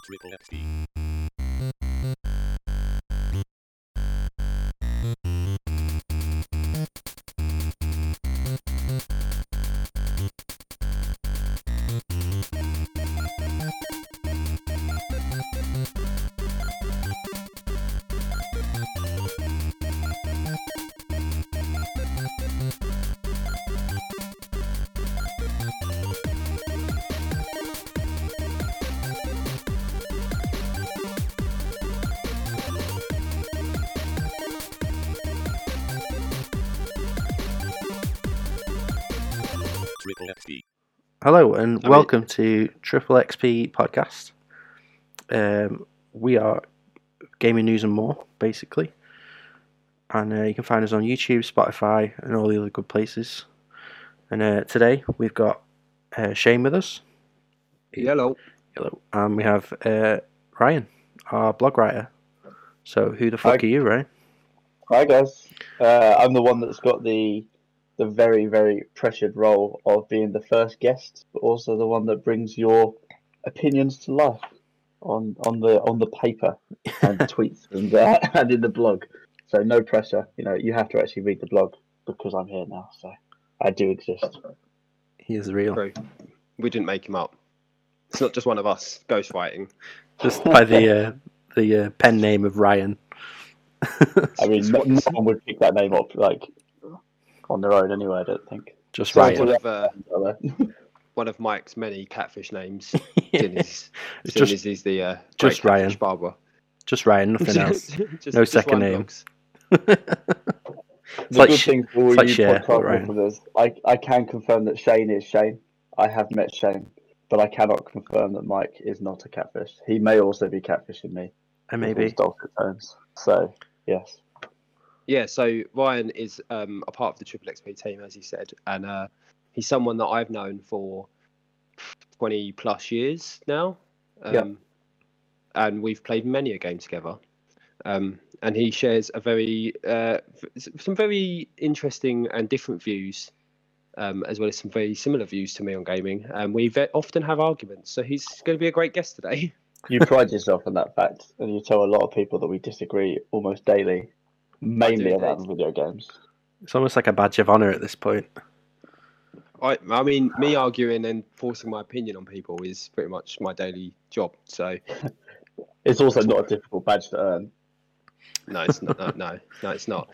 Triple XP. Triple XP. Hello and I mean- welcome to Triple XP podcast. Um, we are gaming news and more, basically, and uh, you can find us on YouTube, Spotify, and all the other good places. And uh, today we've got uh, Shane with us. Hello. Hello, and we have uh, Ryan, our blog writer. So who the fuck Hi. are you, Ryan? Hi guys, uh, I'm the one that's got the the very very pressured role of being the first guest, but also the one that brings your opinions to life on on the on the paper and tweets and uh, and in the blog. So no pressure. You know, you have to actually read the blog because I'm here now. So I do exist. He is real, True. We didn't make him up. It's not just one of us ghostwriting. just by the uh, the uh, pen name of Ryan. I mean, no, no one would pick that name up like on their own anyway. I don't think. just So Ryan. One of, uh, one of Mike's many catfish names. Yeah. Seeing as, It's just- as he's the uh, just great Ryan. catfish Barbara. Just Ryan, nothing else. Just- No just second one name. The like good sh- thing for all like you Cher, podcast listeners, I, I can confirm that Shane is Shane. I have met Shane, but I cannot confirm that Mike is not a catfish. He may also be catfishing me. And with maybe his dulcet tones. So, yes. Yeah, so Ryan is um, a part of the Triple XP team, as he said, and uh, he's someone that I've known for 20 plus years now. Um, Yeah. And we've played many a game together. Um, and he shares a very, uh, some very interesting and different views, um, as well as some very similar views to me on gaming. And we ve- often have arguments, so he's going to be a great guest today. You pride yourself on that fact, and you tell a lot of people that we disagree almost daily, mainly indeed. about video games. it's almost like a badge of honor at this point. I, I mean, me arguing and forcing my opinion on people is pretty much my daily job. So It's also not a difficult badge to earn. no, it's not. No, no, no, it's not.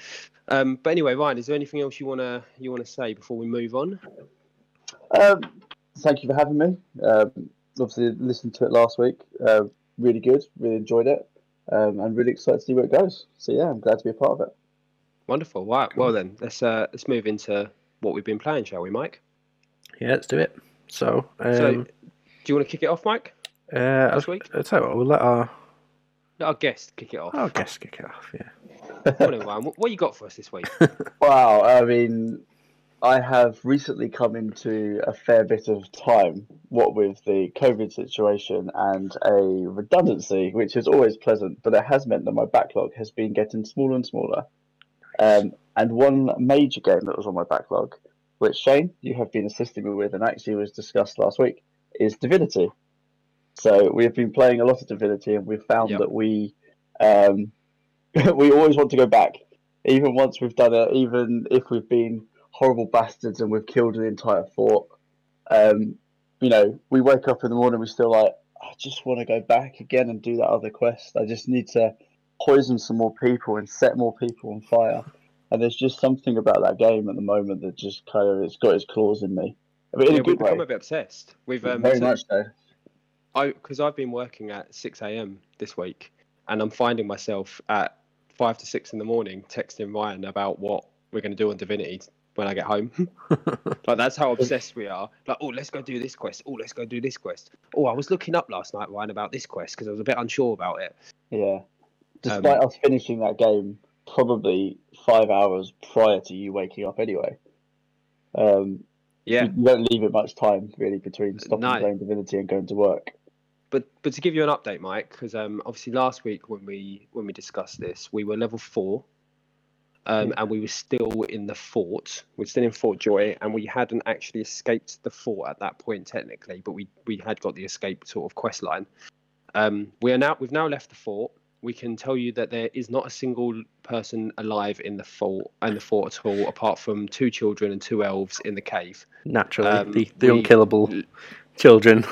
Um, but anyway, Ryan, is there anything else you wanna you wanna say before we move on? Um, thank you for having me. Um, obviously, listened to it last week. Uh, really good. Really enjoyed it. Um, and really excited to see where it goes. So, yeah, I'm glad to be a part of it. Wonderful. Right. Well then, let's uh, let's move into what we've been playing, shall we, Mike? Yeah, let's do it. So, um, so, do you want to kick it off, Mike? uh, I was, this week? I'll tell you what, we'll let our, Let our guest kick it off. our guest kick it off. Yeah. Come on, Ryan. What, what you got for us this week? Wow, I mean, I have recently come into a fair bit of time, what with the COVID situation and a redundancy, which is always pleasant, but it has meant that my backlog has been getting smaller and smaller. Um, and one major game that was on my backlog, which Shane, you have been assisting me with and actually was discussed last week, is Divinity. So we have been playing a lot of Divinity, and we've found Yep. that we um, we always want to go back, even once we've done it, even if we've been horrible bastards and we've killed the entire fort. Um, you know, we wake up in the morning, we're still like, I just want to go back again and do that other quest. I just need to poison some more people and set more people on fire. And there's just something about that game at the moment that just kind of it's got its claws in me. But in yeah, a we've way. become a bit obsessed. We've um, Very so- much so. I because I've been working at six a.m. this week, and I'm finding myself at five to six in the morning texting Ryan about what we're going to do on Divinity when I get home. like that's how obsessed we are. Like, oh, let's go do this quest. Oh, let's go do this quest. Oh, I was looking up last night, Ryan, about this quest because I was a bit unsure about it. Yeah. Despite us finishing that game probably five hours prior to you waking up anyway. Um, Yeah, you, you don't leave it much time really between stopping No. playing Divinity and going to work. but but to give you an update, Mike, because um, obviously last week when we when we discussed this, we were level four, um, Yeah. and we were still in the fort. We're still in Fort Joy, and we hadn't actually escaped the fort at that point technically, but we we had got the escape sort of quest line. Um, we are now we've now left the fort. We can tell you that there is not a single person alive in the fort and the fort at all, apart from two children and two elves in the cave. Naturally, Um, the, the we- unkillable children.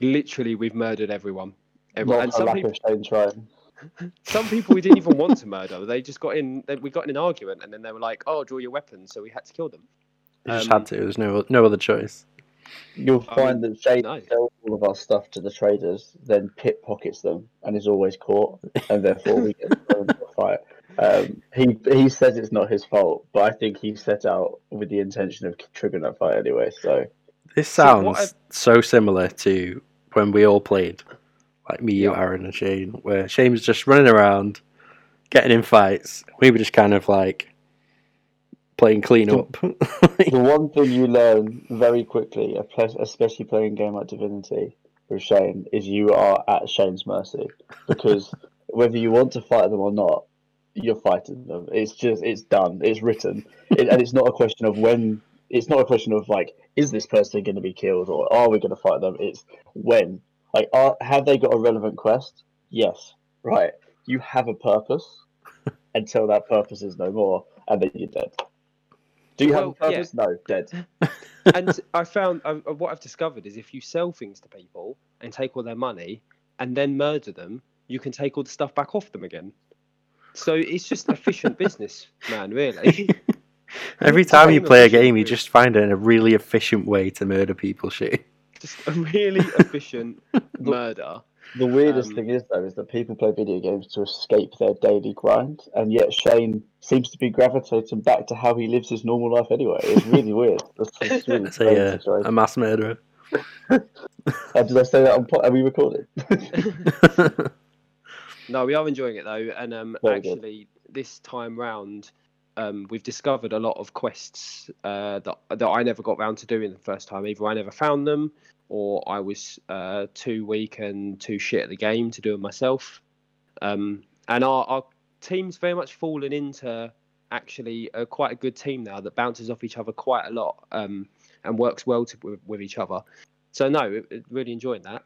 Literally, we've murdered everyone. everyone. Not And for some lack people, of Shane trying. Some people we didn't even want to murder. They just got in. They, we got in an argument, and then they were like, "Oh, draw your weapons," so we had to kill them. You just Um, had to. There's no no other choice. You'll I find that Shane no. sells all of our stuff to the traders, then pit pockets them, and is always caught, and therefore we get thrown into a fight. Um, he he says it's not his fault, but I think he set out with the intention of triggering that fight anyway. So This sounds what so similar to when we all played, like me, you. Aaron, and Shane, where Shane was just running around, getting in fights. We were just kind of like playing clean up. the one thing you learn very quickly, especially playing a game like Divinity with Shane, is you are at Shane's mercy because whether you want to fight them or not, you're fighting them. It's just it's done. It's written, it, and it's not a question of when. It's not a question of like, is this person going to be killed or are we going to fight them? It's when. Like, are, have they got a relevant quest? Yes. Right. You have a purpose until that purpose is no more, and then you're dead. Do you Well, have a yeah. purpose? No, dead. and I found I, what I've discovered is if you sell things to people and take all their money and then murder them, you can take all the stuff back off them again. So it's just efficient business, man. Really. Every time you play a game, you just find a really efficient way to murder people. Shit. Just a really efficient murder. The weirdest Um, thing is though is that people play video games to escape their daily grind, and yet Shane seems to be gravitating back to how he lives his normal life anyway. It's really weird. It's, it's really It's strange a, uh, a mass murderer. Uh, did I say that on? po- Are we recording? No, we are enjoying it though, and um, Very good. actually this time round, um, we've discovered a lot of quests uh, that that I never got round to doing the first time. Either I never found them, or I was uh, too weak and too shit at the game to do it myself. Um, and our, our team's very much fallen into actually a, quite a good team now that bounces off each other quite a lot um, and works well to, with, with each other. So no, it- it- really enjoying that.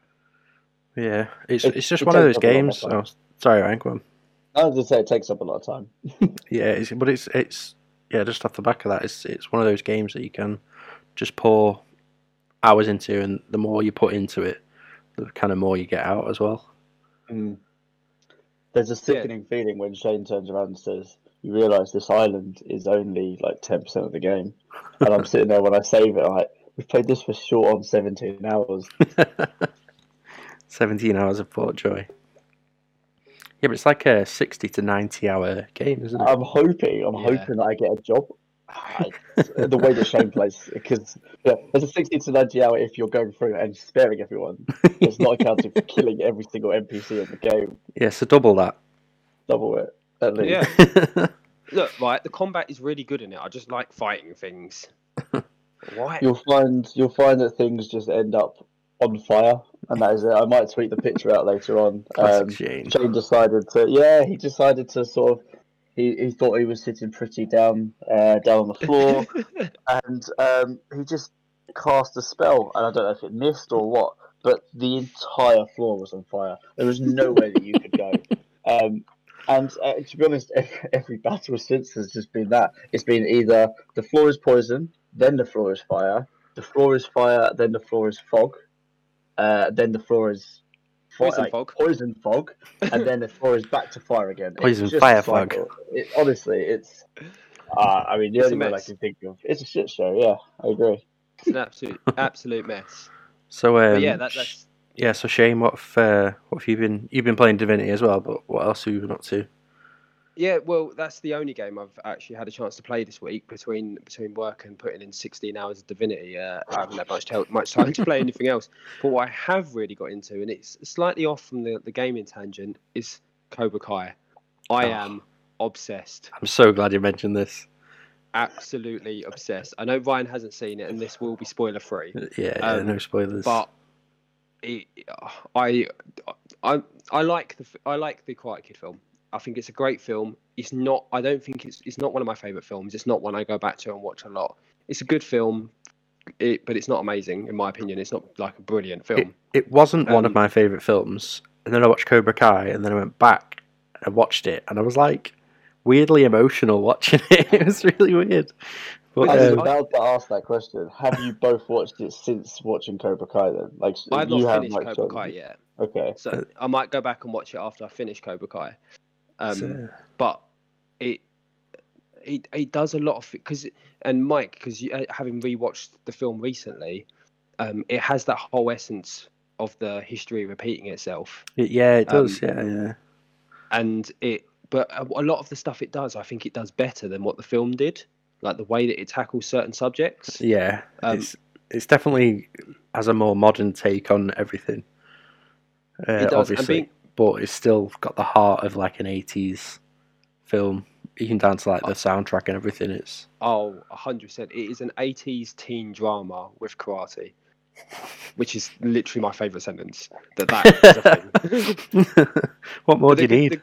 yeah, it's It- it's just it one of those up a lot of games. Oh, sorry, Ryan, go on. I was gonna say it takes up a lot of time. Yeah, it's, but it's it's yeah, just off the back of that, it's it's one of those games that you can just pour hours into, and the more you put into it, the kind of more you get out as well. Mm. There's a sickening feeling when Shane turns around and says, "You realise this island is only like ten percent of the game," and I'm sitting there when I save it, I'm like, "We've played this for short on 17 hours." Seventeen hours of Fort Joy. Yeah, but it's like a sixty to ninety hour game, isn't it? I'm hoping, I'm Yeah. hoping that I get a job. The way that Shane plays, because yeah, there's a 60 to 90 hour if you're going through and sparing everyone. It's not accounting for killing every single NPC in the game. yeah, so double that. Double it, at least. Yeah. Look, right, the combat is really good in it. I just like fighting things. Why? You'll find you'll find that things just end up on fire, and that is it. I might tweet the picture out later on. Classic Um, Shane. Shane decided to, yeah, he decided to sort of, he, he thought he was sitting pretty down, uh, down on the floor, and um, he just cast a spell, and I don't know if it missed or what, but the entire floor was on fire. There was no way that you could go. Um, and uh, to be honest, every, every battle since has just been that. It's been either the floor is poison, then the floor is fire, the floor is fire, then the floor is fog, uh, then the floor is fi- Poison like, fog. poison fog, and then the floor is back to fire again. It's Poison just a fire cycle. It, honestly, it's. Uh, I mean, the It's only one I can think of. It's a shit show. Yeah, I agree. It's an absolute, absolute mess. So um, yeah, that, that's yeah. So Shane, what have, uh, what have you been? You've been playing Divinity as well, but what else have you been up to? Yeah. Well, that's the only game I've actually had a chance to play this week between between work and putting in 16 hours of Divinity. Uh, I haven't had much to, much time to play anything else. But what I have really got into, and it's slightly off from the, the gaming tangent, is Cobra Kai. I Oh. am obsessed. I'm so glad you mentioned this. absolutely obsessed. I know Ryan hasn't seen it, and this will be spoiler free. Yeah, yeah Um, no spoilers. But it, I, I, I like the I like the Karate Kid film. I think it's a great film. It's not. I don't think it's it's not one of my favorite films. It's not one I go back to and watch a lot. It's a good film. it, but it's not amazing in my opinion. It's not like a brilliant film. It, it wasn't one of Um, my favourite films. And then I watched Cobra Kai, and then I went back and watched it, and I was like weirdly emotional watching it. it was really weird. But, I was um, about to ask that question. Have you both watched it since watching Cobra Kai? Then, like I've you not finished Cobra Kai yet, Okay. so I might go back and watch it after I finish Cobra Kai. Um, so- but it it it does a lot of because and Mike because you uh, having rewatched the film recently, um, it has that whole essence of the history repeating itself, it- yeah, it does. um, yeah, yeah. and it but a, a lot of the stuff it does, I think it does better than what the film did, like the way that it tackles certain subjects. Yeah, Um, it's it's definitely has a more modern take on everything. Uh, It does, obviously, but it's still got the heart of like an '80s film, even down to like the soundtrack and everything. It's oh 100% It is an '80s teen drama with karate, which is literally my favorite sentence. That that is a thing. what more But do you need? the-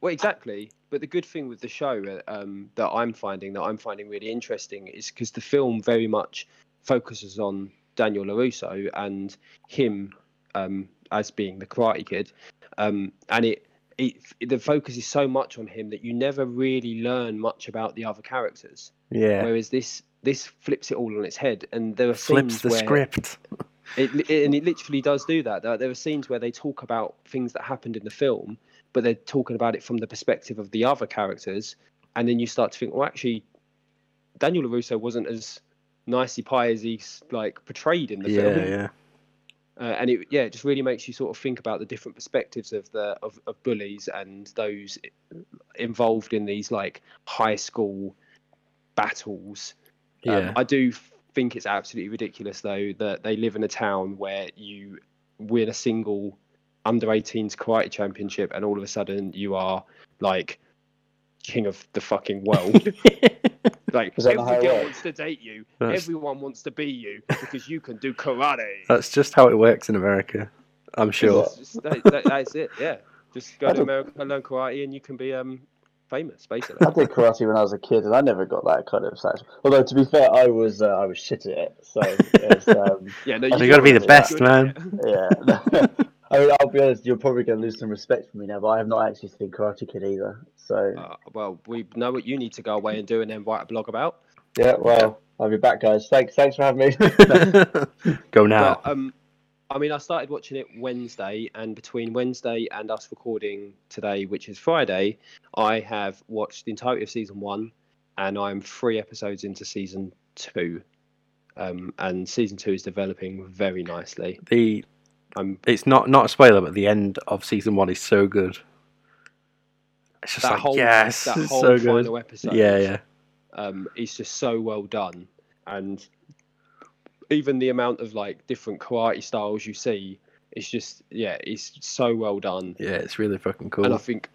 well, exactly. But the good thing with the show uh, um, that I'm finding that I'm finding really interesting is because the film very much focuses on Daniel Larusso and him um, as being the Karate Kid, um, and it, it the focus is so much on him that you never really learn much about the other characters. yeah, Whereas this this flips it all on its head, and there are flips scenes the where script. it, li- and it literally does do that. There, are scenes where they talk about things that happened in the film, but they're talking about it from the perspective of the other characters, and then you start to think, well, actually, Daniel Larusso wasn't as nicey pie as he's like portrayed in the Yeah, film. yeah, Uh, and it yeah, it just really makes you sort of think about the different perspectives of the of, of bullies and those involved in these like high school battles. Um, yeah. I do think it's absolutely ridiculous though that they live in a town where you win a single under 18s karate championship and all of a sudden you are like king of the fucking world. like Is that every girl works? wants to date you. That's- Everyone wants to be you because you can do karate. That's just how it works in America. I'm sure. It's just- that- that- that's it. Yeah, just go I to don't- America, learn karate, and you can be um famous basically. I did karate when I was a kid, and I never got that kind of satisfaction. Although to be fair, I was uh, I was shit at it. So it's, um, Yeah, no, You gotta be the best, good man. it. yeah. I mean, I'll be honest. You're probably going to lose some respect for me now, but I have not actually seen Karate Kid either. So Uh, well, we know what you need to go away and do, and then write a blog about. yeah, well, I'll be back, guys. Thanks, thanks for having me. Go now. Well, um, I mean, I started watching it Wednesday, and between Wednesday and us recording today, which is Friday, I have watched the entirety of season one, and I'm three episodes into season two. Um, and season two is developing very nicely. the I'm it's not not a spoiler, but the end of season one is so good. It's just that like whole yes, that whole so good. final episode. Yeah, yeah, um, it's just so well done, and even the amount of like different karate styles you see, it's just yeah, it's so well done. yeah. It's really fucking cool. and I think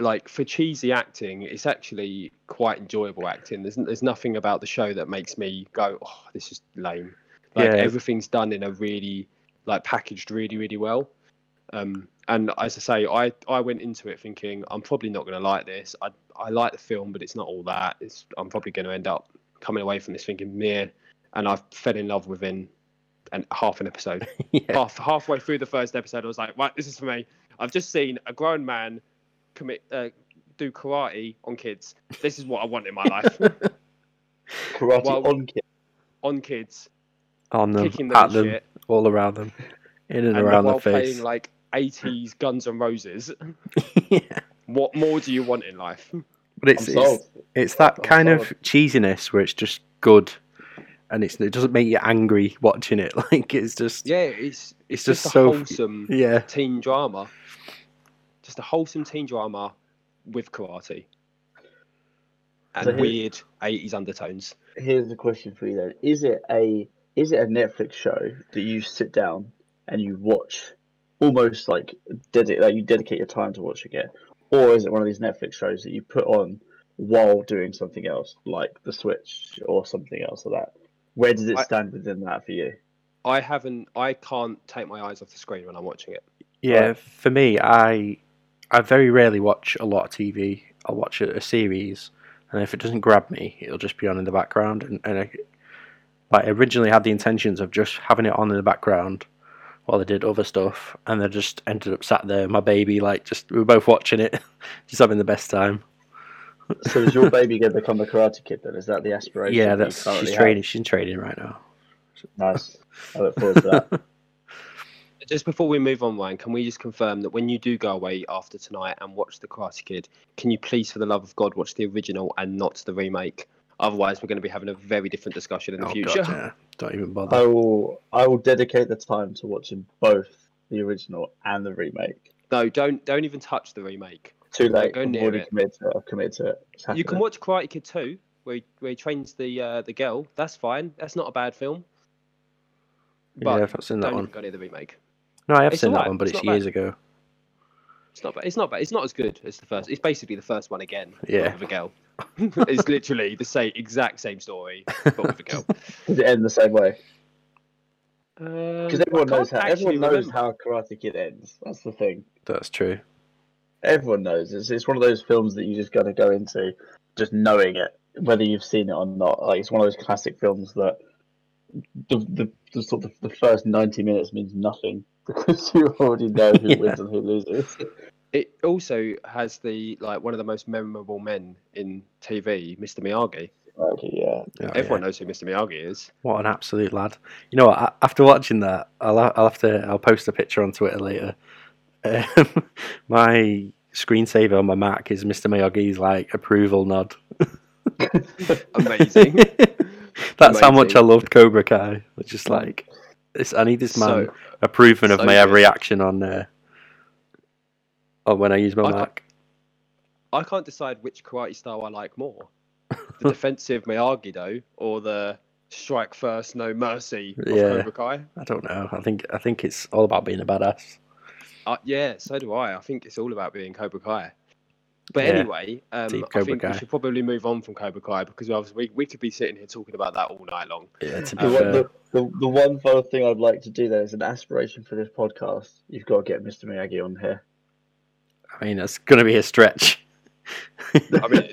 like for cheesy acting, it's actually quite enjoyable acting. There's there's nothing about the show that makes me go, oh, this is lame. Like Yeah. everything's done in a really like packaged really really well. Um, and as I say, I I went into it thinking I'm probably not going to like this. I I like the film, but it's not all that. It's I'm probably going to end up coming away from this thinking meh. And I fell in love within an half an episode yeah. half halfway through the first episode, I was like, right, this is for me. I've just seen a grown man commit uh, do karate on kids. This is what I want in my life. karate Well- on kid. on kids, On them, kicking them at them, shit, all around them, in and, and around while the face. playing like 80s Guns and Roses. yeah. What more do you want in life? But it's, it's it's that I'm kind of cheesiness where it's just good, and it's it doesn't make you angry watching it. Like it's just Yeah, it's It's it's, just, just a so- wholesome yeah, teen drama. Just a wholesome teen drama with karate. And So weird 80s undertones. Here's the question for you then: Is it a is it a Netflix show that you sit down and you watch, almost like dedicate like you dedicate your time to watching it, or is it one of these Netflix shows that you put on while doing something else, like The Switch or something else like that? Where does it I- stand within that for you? I haven't. I can't take my eyes off the screen when I'm watching it. yeah. Right. For me, I I very rarely watch a lot of TV. I'll watch a, a series, and if it doesn't grab me, it'll just be on in the background, and, and I, like originally had the intentions of just having it on in the background while they did other stuff, and they just ended up sat there, my baby, like just we were both watching it, just having the best time. So is your baby going to become a karate kid then? Is that the aspiration? yeah, that that's currently she's have? training. She's in training right now. Nice. I look forward to that. Just before we move on, Ryan, can we just confirm that when you do go away after tonight and watch The Karate Kid, can you please, for the love of God, watch the original and not the remake? Otherwise, we're going to be having a very different discussion in the Oh, future. God, yeah. Don't even bother. I will. I will dedicate the time to watching both the original and the remake. No, don't don't even touch the remake. Too late. go I've near already it. committed to it. I've committed to it. It's You can watch Karate Kid 2, where he, where he trains the uh, the girl. That's fine. That's not a bad film. But yeah, I've seen that don't one. even go near the remake. No, I have It's seen that alright, one, but it's it's not years ago. It's not bad. It's not bad. It's not as good as the first. It's basically the first one again. Yeah. With a girl. it's literally the same exact same story, but with a girl. Does it end the same way? Because Because everyone knows how everyone knows how Karate Kid ends. That's the thing. That's true. Everyone knows. It's it's one of those films that you just got to go into just knowing it, whether you've seen it or not. Like it's one of those classic films that the the, the sort of the first ninety minutes means nothing because you already know who Yeah. wins and who loses. It also has the like one of the most memorable men in TV, Mr. Miyagi. Okay, yeah. Oh, Everyone yeah. knows who Mr. Miyagi is. What an absolute lad! You know what? After watching that, I'll I'll have to I'll post a picture on Twitter later. Um, my screensaver on my Mac is Mr. Miyagi's like approval nod. Amazing. That's how much I loved Cobra Kai. It's just like it's, I need this man So approving of my good. every action on uh, on when I use my I- Mac. I can't decide which karate style I like more. The defensive Miyagi Do or the strike first, no mercy of Yeah. Cobra Kai. I don't know. I think I think it's all about being a badass. Uh, yeah, so do I. I think it's all about being Cobra Kai. But Yeah, anyway, um, I think Kai. we should probably move on from Cobra Kai because obviously we, we could be sitting here talking about that all night long. Yeah, to be Um, The, fair. one- the, the, the one final thing I'd like to do there is an aspiration for this podcast. You've got to get Mr. Miyagi on here. I mean, it's going to be a stretch. I mean,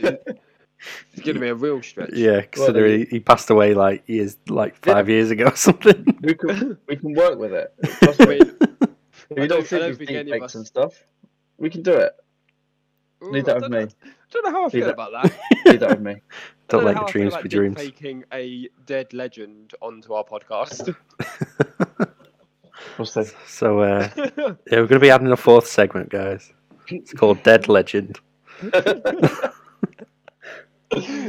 it's going to be a real stretch. yeah, considering he, he passed away like years, like Yeah. five years ago or something. We can we can work with it. Trust me. mean, If I you don't- don't I think don't think any of us- and stuff, we can do it. ooh, Leave that with don't me. know- don't know how I feel that- about that. Leave that with me. Don't know let your dreams be dreams. Taking a dead legend onto our podcast. We'll. So uh, yeah, we're going to be adding a fourth segment, guys. It's called Dead Legend.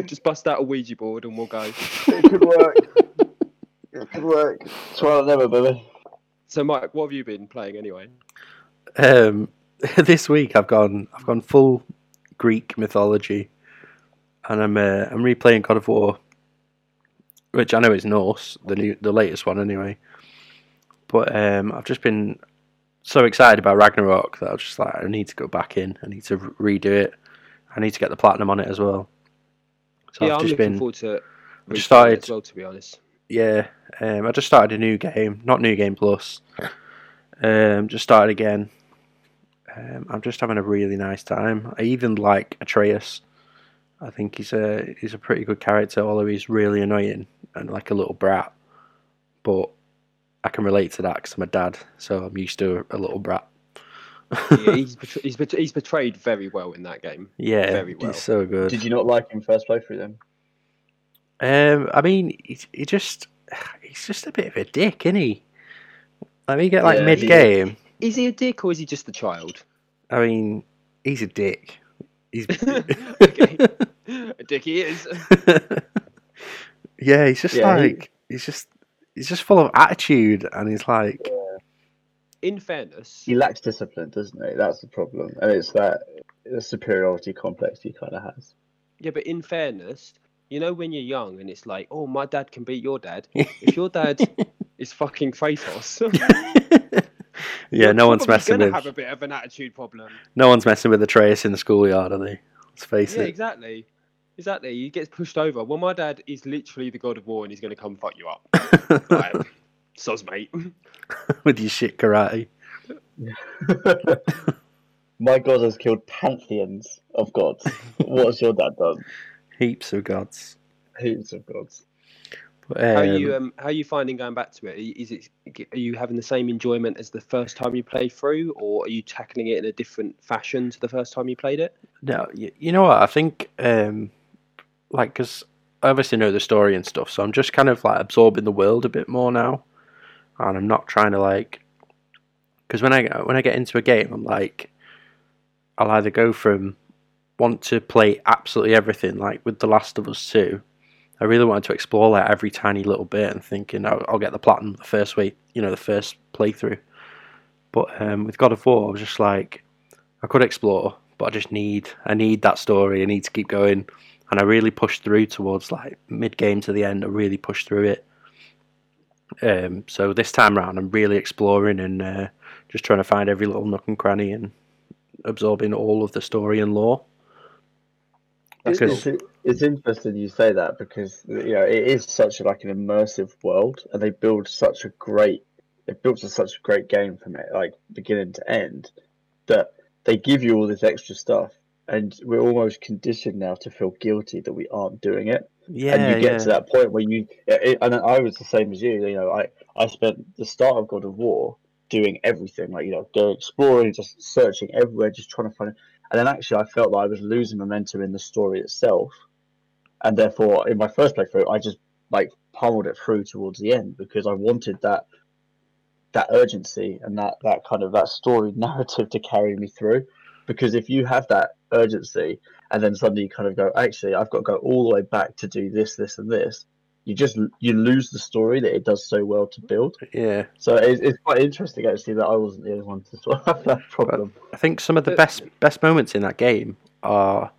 Just bust out a Ouija board and we'll go. It could work. It could work. Trial and error, baby. So, Mike, what have you been playing anyway? Um, this week I've gone I've gone full Greek mythology, and I'm uh, I'm replaying God of War, which I know is Norse, the new the latest one anyway. But um, I've just been so excited about Ragnarok that I was just like I need to go back in. I need to re- redo it. I need to get the platinum on it as well. So yeah, I've I'm just looking been forward to I've just started- as well, to be honest. yeah, um, I just started a new game, not New Game Plus. Um, just started again. Um, I'm just having a really nice time. I even like Atreus. I think he's a he's a pretty good character, although he's really annoying and like a little brat. But I can relate to that because I'm a dad, so I'm used to a little brat. Yeah, he's, betr- he's, he's betrayed very well in that game. yeah, very well. he's so good. Did you not like him first playthrough then? Um, I mean, he, he just he's just a bit of a dick, isn't he? Let me get like Yeah, mid game. Is he a dick or is he just a child? I mean, he's a dick. He's Okay. a dick he is. yeah, he's just Yeah, he- like he's just he's just full of attitude, and he's like In fairness, He lacks discipline, doesn't he? That's the problem, and it's that the superiority complex he kind of has. yeah, but in fairness, you know when you're young and it's like, oh, my dad can beat your dad. If your dad is fucking Kratos, yeah, no one's probably messing gonna with have a bit of an attitude problem. no one's messing with Atreus in the schoolyard, are they? Let's face Yeah, it. exactly. Exactly. He gets pushed over. Well, my dad is literally the god of war and he's going to come fuck you up. Like, soz, mate. with your shit karate. My god has killed pantheons of gods. What's your dad done? Heaps of gods. Heaps of gods. But, How are you um, um how are you finding going back to it? Are you- it are you having the same enjoyment as the first time you played through, or are you tackling it in a different fashion to the first time you played it? No, you, you know what? I think, um, like, because I obviously know the story and stuff, so I'm just kind of like absorbing the world a bit more now, and I'm not trying to like, because when I when I get into a game, I'm like, I'll either go from want to play absolutely everything, like with The Last of Us Two. I really wanted to explore like every tiny little bit and thinking I'll, I'll get the platinum the first way, you know, the first playthrough. But um, with God of War, I was just like, I could explore, but I just need I need that story. I need to keep going, and I really pushed through towards like mid game to the end. I really pushed through it. Um, so this time round, I'm really exploring and uh, just trying to find every little nook and cranny and absorbing all of the story and lore. It's, Because- it's, it's interesting you say that because you know it is such like an immersive world, and they build such a great they built such a great game from it, like beginning to end, that they give you all this extra stuff, and we're almost conditioned now to feel guilty that we aren't doing it. Yeah, and you get yeah. to that point where you it, and I was the same as you. You know, I I spent the start of God of War doing everything, like you know, going exploring, just searching everywhere, just trying to find it. And then actually, I felt that I was losing momentum in the story itself, and therefore, in my first playthrough, I just like pummeled it through towards the end because I wanted that that urgency and that that kind of that story narrative to carry me through. Because if you have that urgency and then suddenly you kind of go, actually, I've got to go all the way back to do this, this, and this. You just you lose the story that it does so well to build. yeah. So it's, it's quite interesting actually that I wasn't the only one to sort of have that problem. I think some of the best best moments in that game are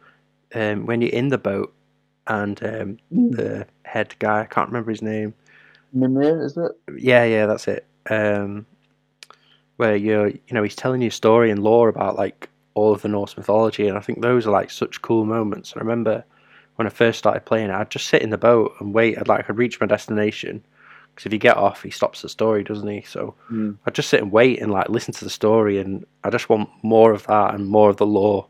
um, when you're in the boat and um, the head guy, I can't remember his name. Mimir, is it? Yeah, yeah, that's it. Um, where you're, you know, he's telling you a story and lore about like all of the Norse mythology, and I think those are like such cool moments. I remember when I first started playing it, I'd just sit in the boat and wait. I'd like I'd reach my destination because if you get off, he stops the story, doesn't he? So Mm. I'd just sit and wait and like listen to the story, and I just want more of that and more of the lore.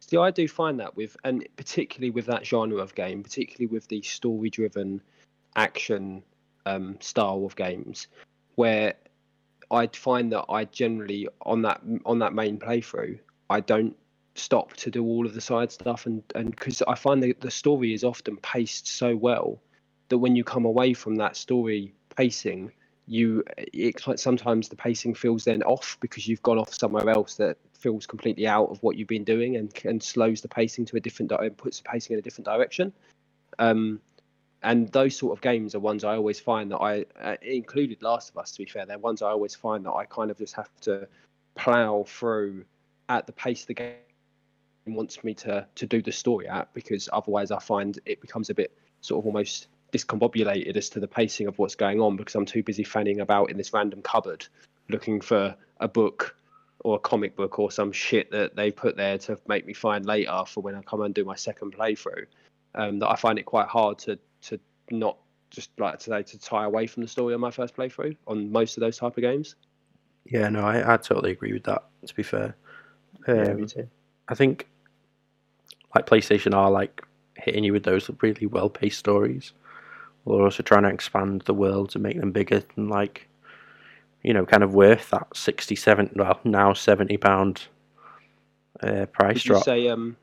See, I do find that with, and particularly with that genre of game, particularly with the story-driven action um, style of games, where I'd find that I generally on that on that main playthrough, I don't stop to do all of the side stuff, and and because I find that the story is often paced so well that when you come away from that story pacing, you it sometimes the pacing feels then off because you've gone off somewhere else that feels completely out of what you've been doing and and slows the pacing to a different di- and puts the pacing in a different direction. Um, and those sort of games are ones I always find that I uh, included Last of Us. To be fair, they're ones I always find that I kind of just have to plow through at the pace the game wants me to to do the story at because otherwise I find it becomes a bit sort of almost discombobulated as to the pacing of what's going on because I'm too busy fanning about in this random cupboard looking for a book or a comic book or some shit that they put there to make me find later for when I come and do my second playthrough. Um, that I find it quite hard to to not just like today to tie away from the story on my first playthrough on most of those type of games. Yeah, no, I, I totally agree with that. To be fair, Yeah, um, me too. I think like PlayStation are like hitting you with those really well paced stories. We're also trying to expand the world to make them bigger and like you know, kind of worth that 67 well now 70 pound uh, price Would you drop. say um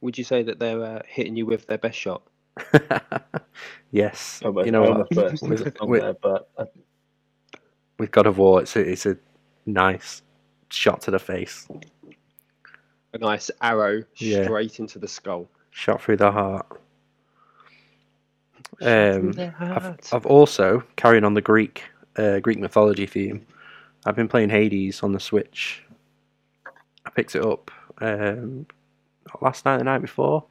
would you say that they're uh, hitting you with their best shot? yes. Almost, you know what? first With, with, there, but with God of War it's a, it's a nice shot to the face. A nice arrow Yeah. straight into the skull. Shot through the heart. Shot through Um, I've. I've also carrying on the Greek uh, Greek mythology theme. I've been playing Hades on the Switch. I picked it up um, last night, the night before,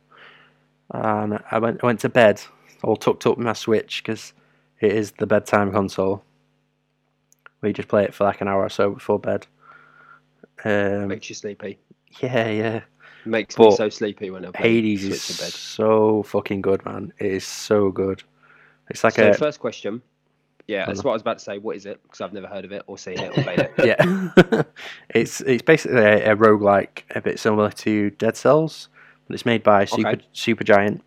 and I went I went to bed all tucked up in my Switch because it is the bedtime console. We just play it for like an hour or so before bed. Um, Makes you sleepy. yeah, yeah. Makes me so sleepy when I play Hades is to bed. so fucking good, man. It is so good. It's like so a first question. Yeah, that's what I was about to say. What is it? Because I've never heard of it or seen it or played it. yeah. it's it's basically a, a roguelike, a bit similar to Dead Cells, but it's made by Super Okay. Supergiant.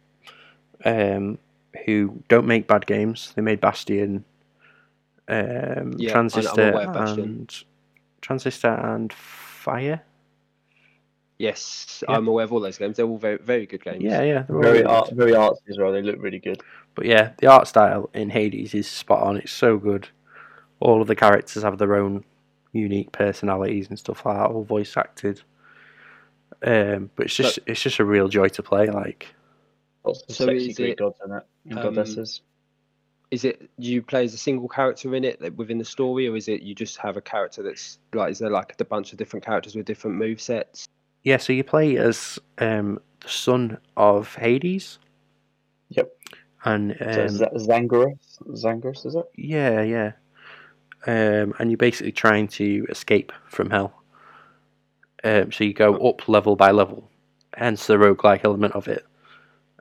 Um, who don't make bad games. They made Bastion, um, Yeah, I'm- I'm Transistor, aware Bastion. and Transistor and Pyre. Yes, Yeah. I'm aware of all those games. They're all very, very good games. Yeah, yeah, Very really art, good. very artsy as well. They look really good. But yeah, the art style in Hades is spot on. It's so good. All of the characters have their own unique personalities and stuff like that, all voice acted. Um, but it's just it's just a real joy to play. Like Lots of So sexy is Greek it, gods in it and um, goddesses. Is it you play as a single character in it like, within the story, or is it you just have a character that's like? Is there like a bunch of different characters with different move sets? yeah, so you play as um, the son of Hades. Yep. And So um, Z- Zangarus, Zangarus is it? Yeah, yeah. Um, and you're basically trying to escape from hell. Um, so you go up level by level, hence the roguelike element of it.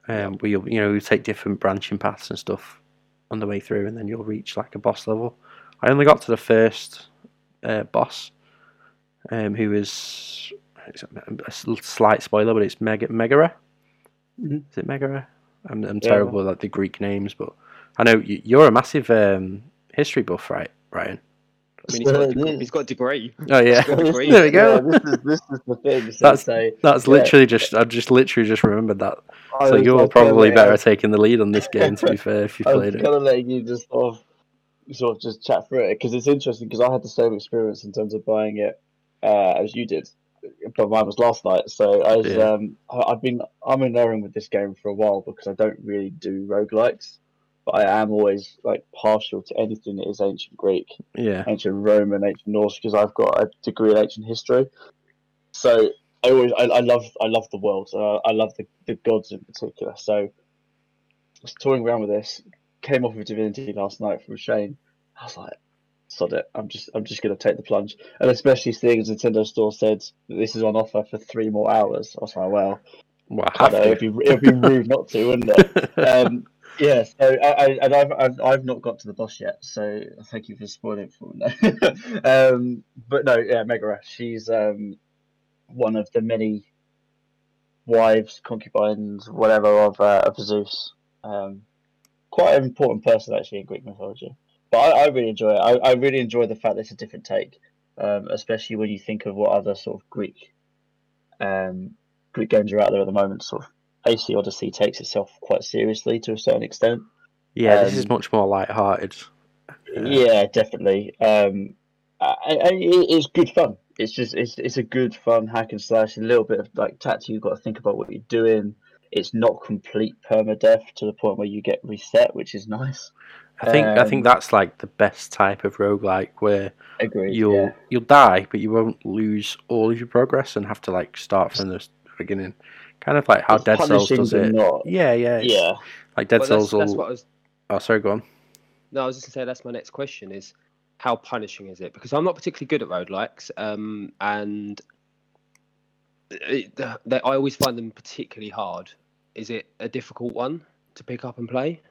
Um, where you'll, you know, you take different branching paths and stuff on the way through, and then you'll reach like a boss level. I only got to the first uh, boss, um, who is a slight spoiler, but it's Meg- Megara. Mhm. Is it Megara? I'm, I'm Yeah. terrible like the Greek names, but I know you- you're a massive um, history buff, right, Ryan? I mean, he's got, a degree, he's got a degree. Oh yeah, Got degree. there we go. Yeah, this is this is the thing. So, That's- so That's yeah. literally just I just literally just remembered that. I So you're probably better at taking the lead on this game. To be fair, if you I played it. I'm kind of letting you just sort of, sort of just chat through it because it's interesting because I had the same experience in terms of buying it uh, as you did, but mine was last night. So I was, Yeah. um, I, I've been I'm in erring with this game for a while because I don't really do roguelikes, but I am always like partial to anything that is ancient Greek, Yeah, ancient Roman, ancient Norse because I've got a degree in ancient history. So I always I, I love I love the world. Uh, I love the, the gods in particular. So I was toying around with this. Came off of Divinity last night from Shane. I was like, sod it. I'm just I'm just gonna take the plunge. And especially seeing as Nintendo Store said that this is on offer for three more hours. I was like, well, well, I know, it'd be it'd be rude not to, wouldn't it? um, yeah, so I, I and I've, I've not got to the boss yet, so thank you for spoiling for me. um, but no, yeah, Megara, she's um one of the many wives, concubines, whatever of uh, of Zeus. Um, quite an important person actually in Greek mythology. But I, I really enjoy it. I, I really enjoy the fact that it's a different take, um, especially when you think of what other sort of Greek um, Greek games are out there at the moment. Sort of AC Odyssey takes itself quite seriously to a certain extent. yeah, this is um, much more light-hearted. Uh, Yeah, definitely. Um, and it, it's good fun. It's just it's it's a good fun hack and slash. A little bit of like tactic. You've got to think about what you're doing. It's not complete permadeath to the point where you get reset, which is nice. I think I think um, that's like the best type of roguelike where Agreed. you'll yeah. you'll die, but you won't lose all of your progress and have to like start from the beginning. Kind of like how It's Dead Cells does it. not. Yeah, yeah, Yeah. Like Dead Well, that's, that's will. what I was. Oh, sorry, go on. No, I was just gonna say that's my next question is how punishing is it? Because I'm not particularly good at roguelikes, um, and it, they, I always find them particularly hard. Is it a difficult one to pick up and play?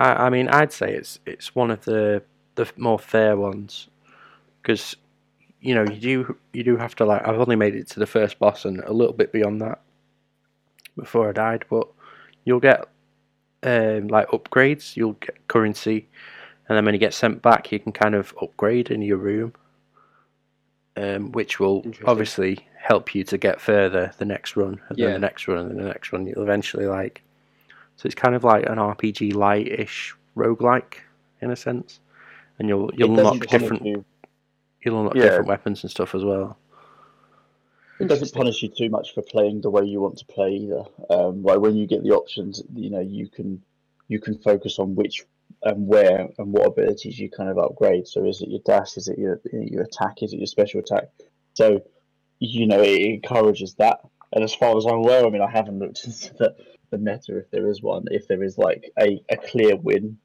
I, I mean, I'd say it's it's one of the the more fair ones because you know you do you do have to like I've only made it to the first boss and a little bit beyond that before I died, but you'll get um, like upgrades, you'll get currency, and then when you get sent back, you can kind of upgrade in your room, um, which will obviously help you to get further the next run, and then the next run, and then the next run. You'll eventually like so it's kind of like an RPG light-ish roguelike in a sense, and you'll you'll unlock different you- you'll unlock Yeah. different weapons and stuff as well. It doesn't punish you too much for playing the way you want to play either. Um, like when you get the options, you know, you can you can focus on which and where and what abilities you kind of upgrade. So is it your dash? Is it your your attack? Is it your special attack? So you know it encourages that. And as far as I'm aware, I mean, I haven't looked into the, the meta if there is one. If there is like a, a clear win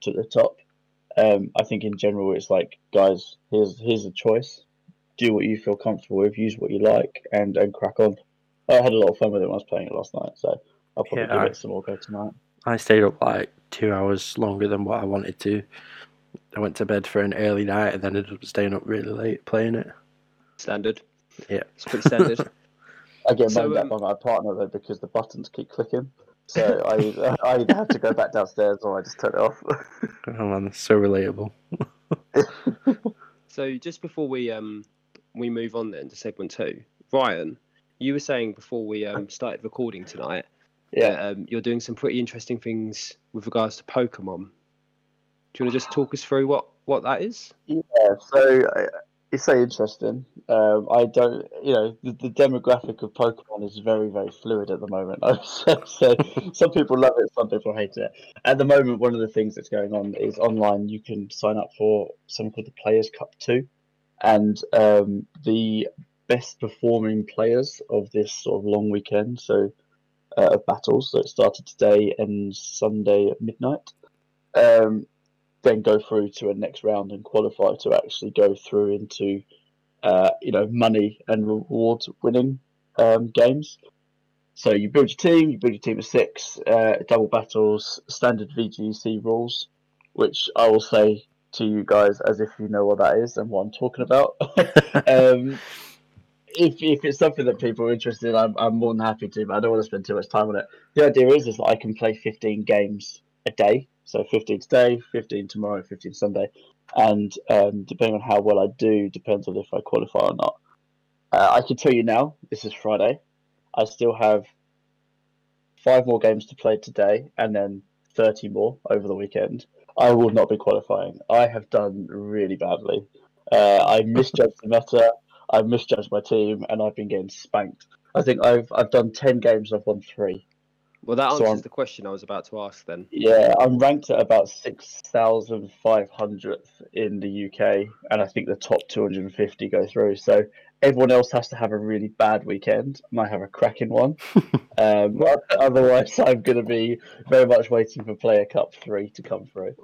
to the top, um, I think in general it's like, guys, here's here's a choice do what you feel comfortable with, use what you like, and and crack on. I had a lot of fun with it when I was playing it last night, so I'll probably Yeah, give I- it some more go tonight. I stayed up like two hours longer than what I wanted to. I went to bed for an early night and then ended up staying up really late playing it. Standard. Yeah. It's pretty standard. I get So, moaned at um, by my partner though because the buttons keep clicking. So I I either have to go back downstairs or I just turn it off. Oh man, that's so relatable. So just before we um we move on then to segment two, Ryan, you were saying before we um started recording tonight yeah. that um, you're doing some pretty interesting things with regards to Pokemon. Do you want to just talk us through what what that is? Yeah, so uh, it's so interesting. Um, I don't, you know, the, the demographic of Pokemon is very, very fluid at the moment. I so some people love it, some people hate it. At the moment, one of the things that's going on is online. You can sign up for something called the Players Cup Two, and um, the best performing players of this sort of long weekend. So uh, of battles. So it started today and Sunday at midnight. Um, then go through to a next round and qualify to actually go through into uh, you know money and reward winning um, games. So you build your team, you build your team of six, uh, double battles, standard VGC rules, which I will say to you guys as if you know what that is and what I'm talking about. um, if, if it's something that people are interested in, I'm, I'm more than happy to, but I don't want to spend too much time on it. The idea is, is that I can play 15 games a day. So 15 today, 15 tomorrow, 15 Sunday. And um, depending on how well I do, depends on if I qualify or not. Uh, I can tell you now, this is Friday. I still have five more games to play today and then 30 more over the weekend. I will not be qualifying. I have done really badly. Uh, I misjudged the meta. I misjudged my team, and I've been getting spanked. I think I've I've done ten games. I've won three. Well, that answers I'm- the question I was about to ask then. Yeah, I'm ranked at about six thousand five hundredth in the UK, and I think the top two hundred and fifty go through. So everyone else has to have a really bad weekend, and I have a cracking one. um, but otherwise, I'm going to be very much waiting for Player Cup three to come through.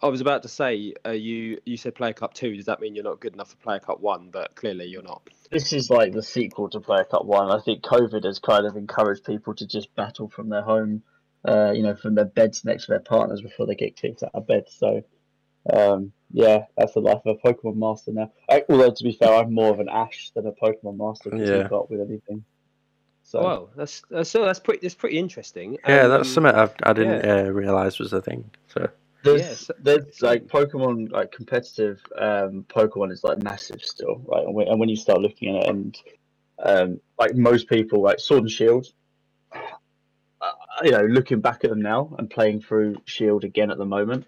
I was about to say, uh, you you said Player Cup two. Does that mean you're not good enough for Player Cup one? But clearly you're not. This is like the sequel to Player Cup One. I think COVID has kind of encouraged people to just battle from their home, uh, you know, from their beds next to their partners before they get kicked out of bed. So, um, yeah, that's the life of a Pokemon Master now. I, although to be fair, I'm more of an Ash than a Pokemon Master because Yeah. you've got with anything. So Well, that's, that's so that's pretty that's pretty interesting. Yeah, And, that's um, something I, I didn't uh, realize was a thing. So there's Yes, there's like Pokemon like competitive um, Pokemon is like massive still, right? And when, and when you start looking at it, and um, like most people, like Sword and Shield, uh, you know, looking back at them now and playing through Shield again at the moment,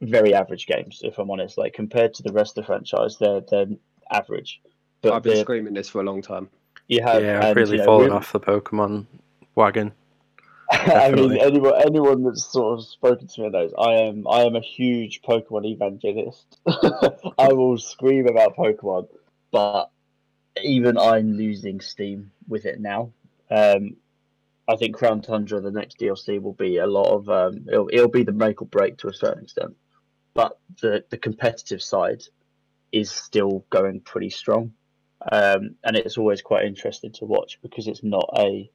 very average games. If I'm honest, like compared to the rest of the franchise, they're they're average. But I've been screaming this for a long time. you have, yeah, I've and, really you know, fallen off the Pokemon wagon. I mean, anyone anyone that's sort of spoken to me knows I am I am a huge Pokemon evangelist. I will scream about Pokemon, but even I'm losing steam with it now. Um, I think Crown Tundra, the next DLC, will be a lot of um, it'll, it'll be the make or break to a certain extent, but the the competitive side is still going pretty strong, um, and it's always quite interesting to watch because it's not a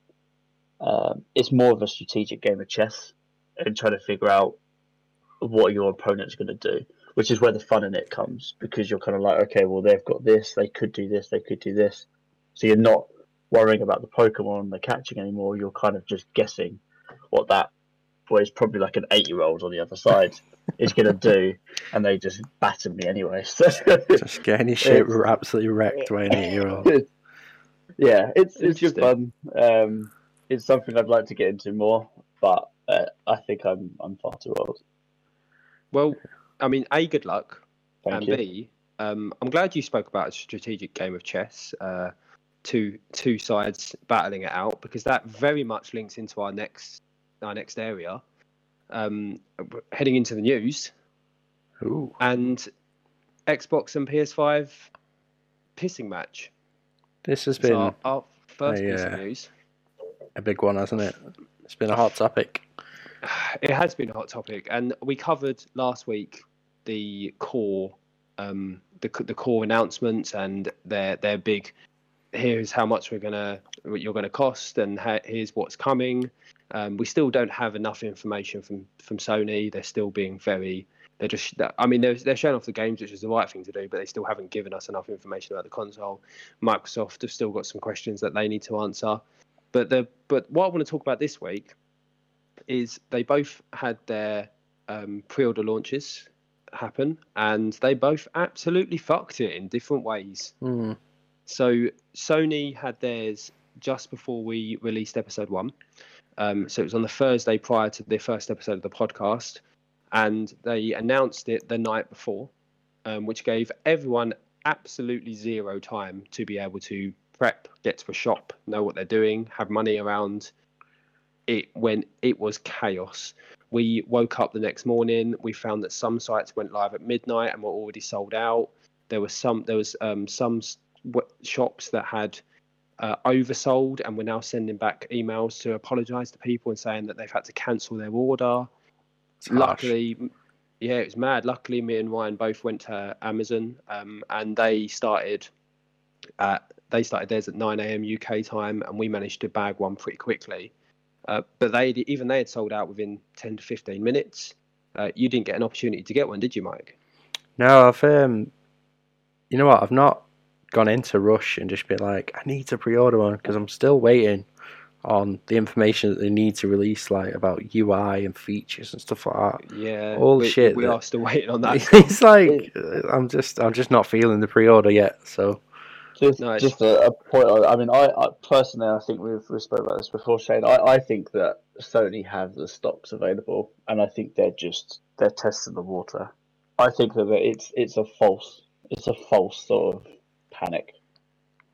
um, it's more of a strategic game of chess and trying to figure out what your opponent's going to do, which is where the fun in it comes because you're kind of like, okay, well, they've got this, they could do this, they could do this. So you're not worrying about the Pokemon they're catching anymore. You're kind of just guessing what that boy is probably like an eight year old on the other side is going to do, and they just batter me anyway. So Just getting your shit absolutely wrecked by an eight-year-old. yeah, it's it's good fun. Um, it's something I'd like to get into more, but uh, I think I'm I'm far too old. Well, I mean, a good luck, Thank and you. b um, I'm glad you spoke about a strategic game of chess. Uh, two two sides battling it out because that very much links into our next our next area. Um, heading into the news Ooh, and Xbox and PS5 pissing match. this has It's been our, our first a, piece uh, of news. A big one, hasn't it? It's been a hot topic. It has been a hot topic, and we covered last week the core, um, the the core announcements and their their big. Here's how much we're gonna you're gonna cost, and here's what's coming. Um, we still don't have enough information from from Sony. They're still being very. They're just. I mean, they're they're showing off the games, which is the right thing to do, but they still haven't given us enough information about the console. Microsoft have still got some questions that they need to answer. But the but what I want to talk about this week is they both had their um, pre-order launches happen, and they both absolutely fucked it in different ways. Hmm. So Sony had theirs just before we released episode one. Um, so it was on the Thursday prior to the first episode of the podcast, and they announced it the night before, um, which gave everyone absolutely zero time to be able to prep, get to a shop, know what they're doing, have money around. It when it was chaos. We woke up the next morning. We found that some sites went live at midnight and were already sold out. There was some. There was um, some shops that had uh, oversold and we're now sending back emails to apologise to people and saying that they've had to cancel their order. It's. Luckily, m- yeah, it was mad. Luckily, me and Ryan both went to Amazon, um, and they started. At, they started theirs at 9 a.m. UK time, and we managed to bag one pretty quickly. Uh, but they even they had sold out within 10 to 15 minutes. Uh, you didn't get an opportunity to get one, did you, Mike? No, I've um, you know what? I've not gone into rush and just been like, I need to pre-order one because I'm still waiting on the information that they need to release, like about UI and features and stuff like that. Yeah, All the we, shit We that- are still waiting on that. it's like I'm just, I'm just not feeling the pre-order yet. So Just, No, it's- just a, a point. I mean, I, I personally, I think we've we spoke about this before, Shane. I, I think that Sony have the stocks available, and I think they're just they're testing the water. I think that it's it's a false, it's a false sort of panic.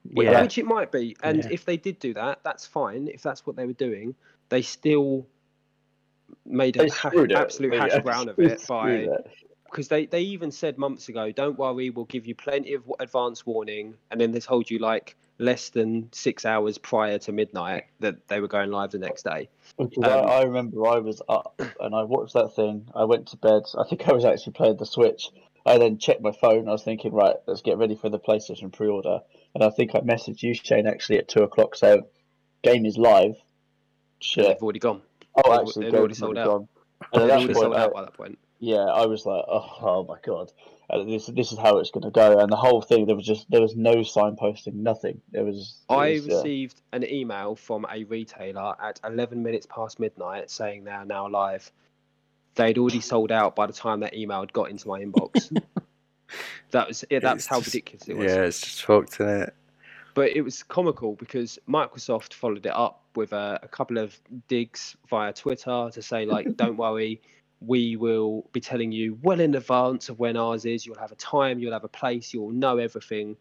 Yeah, Which it might be. And Yeah. if they did do that, that's fine. If that's what they were doing, they still made They a ha- absolute They hash brown of it by it. Because they, they even said months ago, don't worry, we'll give you plenty of advance warning. And then they told you like less than six hours prior to midnight that they were going live the next day. Because Um, I, I remember I was up and I watched that thing. I went to bed. I think I was actually playing the Switch. I then checked my phone. I was thinking, right, let's get ready for the PlayStation pre-order. And I think I messaged you, Shane, actually at two o'clock saying, "Game is live." Shit. they've already gone. Oh, actually, they'd Game's already sold out. gone. And at that already point, sold out by that point. Yeah, I was like, oh, oh my god, uh, this this is how it's going to go. And the whole thing, there was just there was no signposting, nothing. It was. it I was, yeah. received an email from a retailer at 11 minutes past midnight saying they're now live. They'd already sold out by the time that email had got into my inbox. that was it. That's It's how just- ridiculous it was. yeah, it's just fucked in it. But it was comical because Microsoft followed it up with a, a couple of digs via Twitter to say like, "Don't worry, we will be telling you well in advance of when ours is. You'll have a time, you'll have a place, you'll know everything."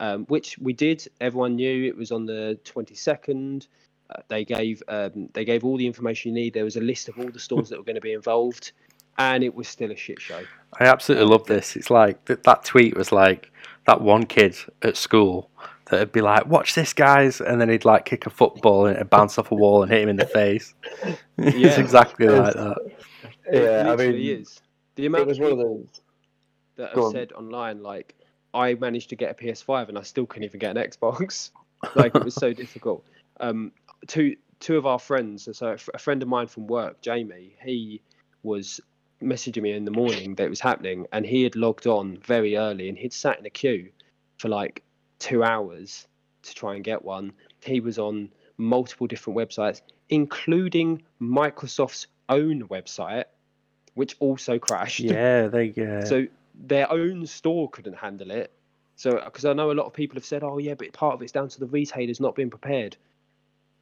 Um, which we did. Everyone knew it was on the twenty second. Uh, they gave um, they gave all the information you need. There was a list of all the stores that were going to be involved, and it was still a shit show. I absolutely love this. It's like th- that tweet was like that one kid at school that'd be like, "Watch this, guys," and then he'd like kick a football and it'd bounce off a wall and hit him in the face. it's Yeah. exactly like that. It Yeah, I mean, is. The amount it was of one of those. that have on. said online like I managed to get a PS5 and I still couldn't even get an Xbox. like it was so difficult. Um, two two of our friends, so a friend of mine from work, Jamie, he was messaging me in the morning that it was happening, and he had logged on very early and he'd sat in a queue for like two hours to try and get one. He was on multiple different websites, including Microsoft's own website, which also crashed Yeah, they. Uh, so their own store couldn't handle it. So because I know a lot of people have said, "Oh yeah, but part of it's down to the retailers not being prepared."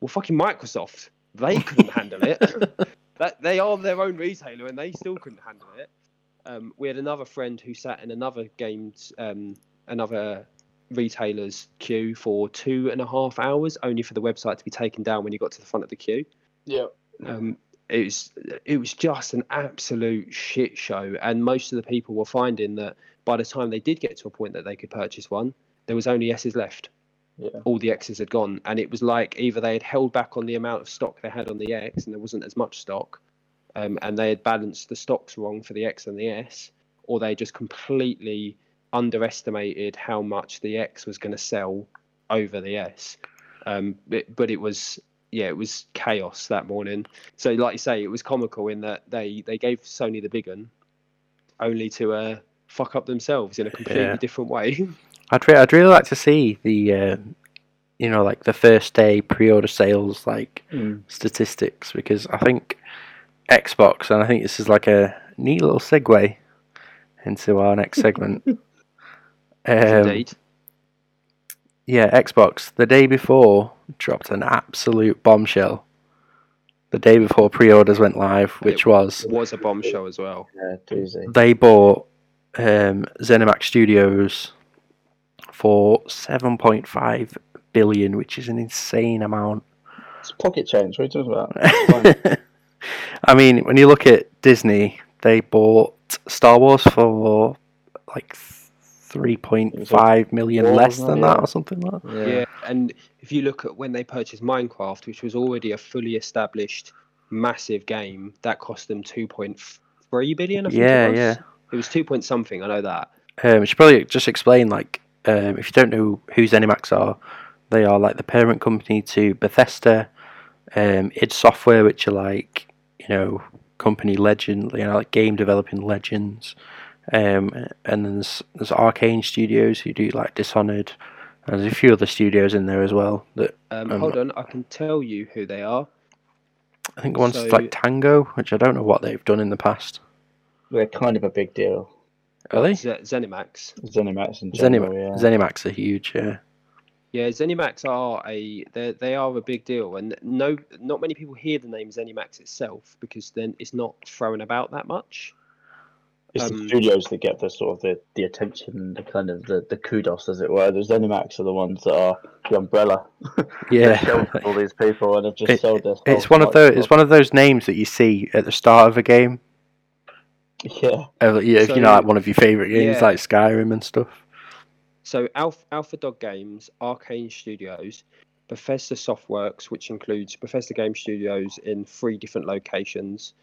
Well, fucking Microsoft, they couldn't handle it. that they are their own retailer and they still couldn't handle it. Um, we had another friend who sat in another games, um, another retailer's queue for two and a half hours, only for the website to be taken down when you got to the front of the queue. Yeah. Um, it was it was just an absolute shit show, and most of the people were finding that by the time they did get to a point that they could purchase one, there was only S's left. Yeah. All the X's had gone, and it was like either they had held back on the amount of stock they had on the X, and there wasn't as much stock, um, and they had balanced the stocks wrong for the X and the S, or they just completely underestimated how much the X was going to sell over the S. Um, but, but it was yeah, it was chaos that morning. So, like you say, it was comical in that they they gave Sony the big one, only to uh, fuck up themselves in a completely Yeah. different way. I'd re- I'd really like to see the uh, you know, like the first day pre-order sales, like Mm. statistics, because I think Xbox, and I think this is like a neat little segue into our next segment. um, Indeed. Yeah, Xbox the day before dropped an absolute bombshell. The day before pre-orders went live, which It was Was a bombshell as well. Yeah, doozy. they bought um, ZeniMax Studios for seven point five billion, which is an insane amount. It's pocket change. What are you talking about? I mean, when you look at Disney, they bought Star Wars for like three point five million Four, less wasn't than that, Yeah. or something like that. Yeah. and if you look at when they purchased Minecraft, which was already a fully established massive game, that cost them 2.3 billion. I think Yeah, it was. yeah. It was 2 point something. I know that. Um, we should probably just explain, like, um, if you don't know who ZeniMax are, they are like the parent company to Bethesda, um, id Software, which are like, you know, company legend, you know, like game developing legends. Um, and then there's, there's Arcane Studios who do like Dishonored. And there's a few other studios in there as well. That Um, Um, hold on, I can tell you who they are. I think one's So- like Tango, which I don't know what they've done in the past. They're kind of a big deal. Are they? Z- ZeniMax. ZeniMax in general, ZeniMax, yeah. ZeniMax are huge, yeah. Yeah, ZeniMax are a they they are a big deal, and no, not many people hear the name ZeniMax itself because then it's not thrown about that much. It's Um, the studios that get the sort of the, the attention, the kind of the, the kudos, as it were. The ZeniMax are the ones that are the umbrella. Yeah. all these people and have just It- sold their. It's one of those. It's one of those names that you see at the start of a game. Yeah, Uh, yeah, if you know So- like one of your favorite games, Yeah. like Skyrim and stuff. So Alpha, Alpha Dog Games, Arcane Studios, Bethesda Softworks, which includes Bethesda Game Studios in three different locations,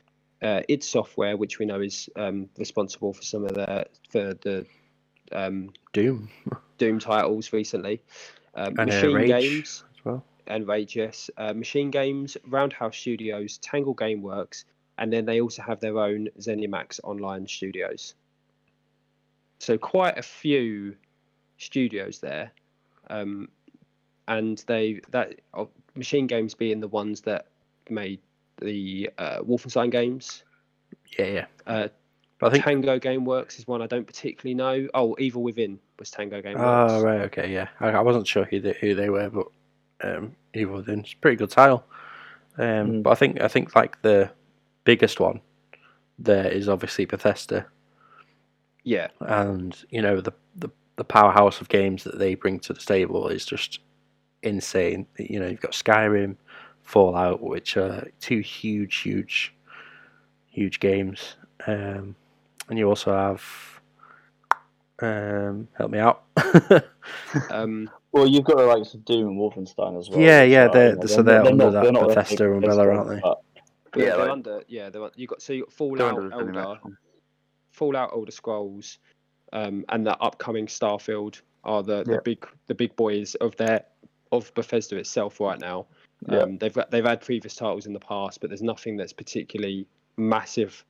uh, id Software, which we know is um, responsible for some of the for the um, Doom Doom titles recently, um, And, uh, Machine Rage. Games as well. and Rage, yes, uh, Machine Games, Roundhouse Studios, Tango Gameworks, and then they also have their own ZeniMax Online Studios. So quite a few studios there, um, and they that uh, Machine Games being the ones that made the uh, Wolfenstein games. Yeah, yeah. Uh, But I think. Tango Gameworks is one I don't particularly know. Oh, Evil Within was Tango Gameworks. Oh right, okay, yeah. I, I wasn't sure who they, who they were, but um, Evil Within, it's a pretty good title. Um, Mm. But I think I think like the biggest one there is obviously Bethesda, Yeah, and you know the the the powerhouse of games that they bring to the table is just insane. You know, you've got Skyrim, Fallout, which are two huge, huge, huge games, um, and you also have. Um, help me out. um, well, you've got the likes of Doom and Wolfenstein as well. Yeah, yeah, which are, they're- you know, so they're under that the Bethesda big umbrella, aren't they? but But Yeah, they're like- under yeah they're, you got so you got Fallout under the Elder, Fallout Elder Scrolls, um, and the upcoming Starfield are the, the Yeah. big the big boys of their of Bethesda itself right now. Yeah. Um, they've they've had previous titles in the past, but there's nothing that's particularly massive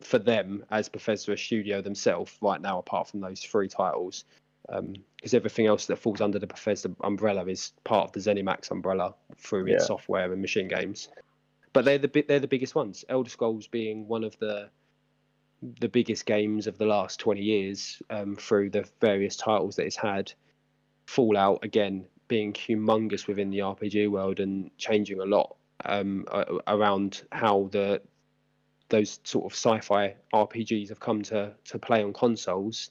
for them as Bethesda studio themselves right now, apart from those three titles. Because everything else that falls under the Bethesda umbrella is part of the ZeniMax umbrella through id Software and machine games. But they're the they're the biggest ones. Elder Scrolls being one of the the biggest games of the last 20 years um, through the various titles that it's had. Fallout again being humongous within the RPG world and changing a lot um, around how the those sort of sci-fi RPGs have come to to play on consoles.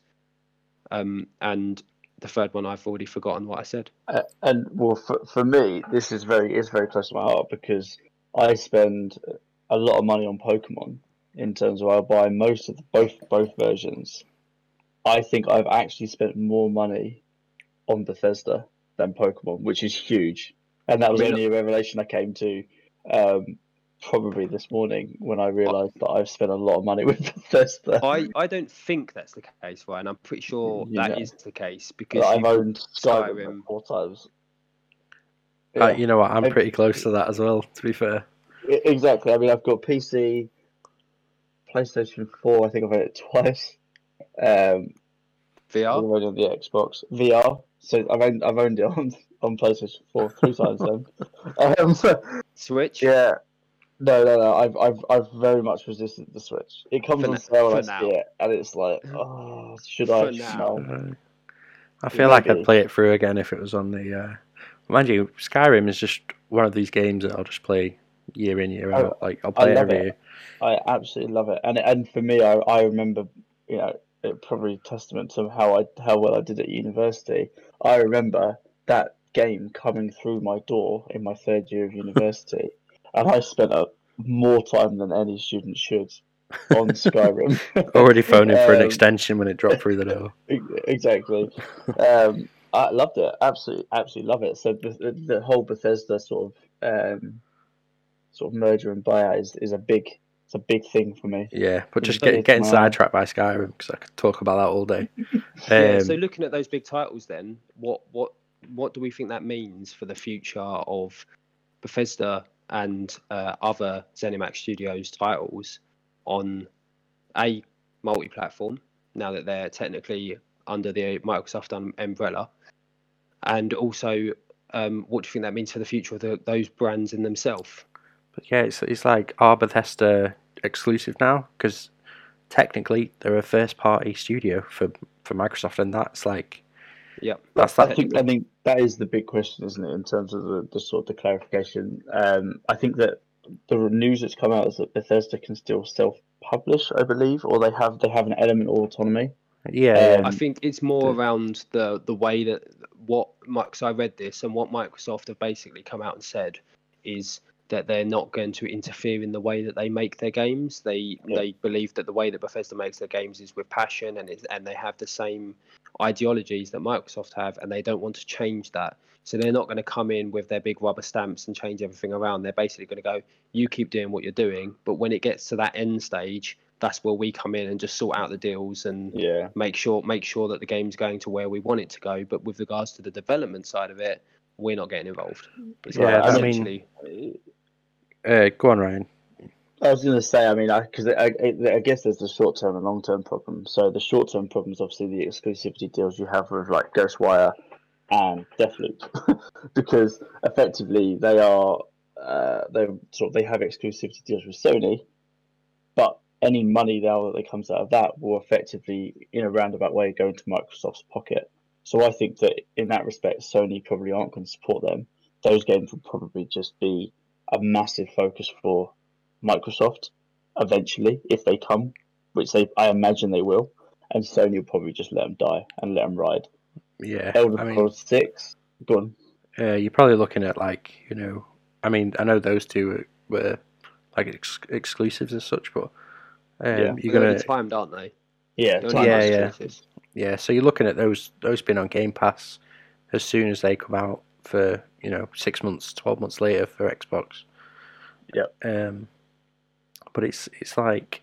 Um, and the third one I've already forgotten what I said. Uh, and well, for, for me, this is very is very close to my heart because I spend a lot of money on Pokemon in terms of I buy most of the, both both versions. I think I've actually spent more money on Bethesda than Pokemon, which is huge, and that was Really? only a revelation I came to um, probably this morning when I realised that I've spent a lot of money with Bethesda. I, I don't think that's the case, Ryan. I'm pretty sure You that know. is the case because I've owned Skyrim, Skyrim. like four times. Uh, you know what? I'm pretty close to that as well. To be fair. Exactly. I mean, I've got PC, PlayStation 4, I think I've had it twice. Um, VR. already on the Xbox. VR, So I've owned, I've owned it on on PlayStation Four three times then. Um, Switch. yeah. No, no, no. I've, I've, I've very much resisted the Switch. It comes For on sale for and I see it, and it's like, oh, should I? Now. No. I feel like. I'd play it through again if it was on the. Uh... Mind you, Skyrim is just one of these games that I'll just play year in year Oh, out. Like I'll play it love every it. year. I absolutely love it, and and for me, I, I remember, you know, it probably testament to how I how well I did at university. I remember that game coming through my door in my third year of university, and I spent a, more time than any student should on Skyrim. Already phoning for an Um, extension when it dropped through the door. exactly. Um, I loved it. Absolutely, absolutely love it. So the, the whole Bethesda sort of um, sort of merger and buyout is, is a big it's a big thing for me. Yeah, but just get, getting my- sidetracked by Skyrim because I could talk about that all day. Yeah, Um, so looking at those big titles, then what what what do we think that means for the future of Bethesda and uh, other ZeniMax Studios titles on a multi-platform now that they're technically under the Microsoft um, umbrella, and also um, what do you think that means for the future of the, those brands in themselves? But yeah, it's it's like are Bethesda exclusive now? Because technically they're a first party studio for for Microsoft, and that's like yeah, that's I think I think that is the big question, isn't it, in terms of the, the sort of the clarification. Um, I think that the news that's come out is that Bethesda can still self-publish, I believe, or they have they have an element of autonomy. Yeah, Um, I think it's more the- around the the way that what because I read this and what Microsoft have basically come out and said is that they're not going to interfere in the way that they make their games. They Yeah. they believe that the way that Bethesda makes their games is with passion and it's, and they have the same ideologies that Microsoft have and they don't want to change that. So they're not going to come in with their big rubber stamps and change everything around. They're basically going to go, you keep doing what you're doing, but when it gets to that end stage, that's where we come in and just sort out the deals and Yeah, make sure make sure that the game's going to where we want it to go. But with regards to the development side of it, we're not getting involved. It's Yeah, like I mean- essentially- uh, go on, Ryan. I was going to say, I mean, because I, I, I guess there's the short term and long term problem. So the short term problem is obviously the exclusivity deals you have with like Ghostwire and Deathloop, because effectively they are uh, they sort of they have exclusivity deals with Sony, but any money now that comes out of that will effectively, in a roundabout way, go into Microsoft's pocket. So I think that in that respect, Sony probably aren't going to support them. Those games will probably just be a massive focus for Microsoft eventually if they come, which they I imagine they will, and Sony will probably just let them die and let them ride. Yeah, Elder I mean, Scrolls Six, go on. uh, you're probably looking at like you know, I mean, I know those two were, were like ex- exclusives as such, but um, Yeah. you're gonna already timed, aren't they? Yeah, They're time already Yeah, yeah. Yeah, so you're looking at those those been on Game Pass as soon as they come out for you know six months, twelve months later for Xbox. Yeah. Um, but it's it's like,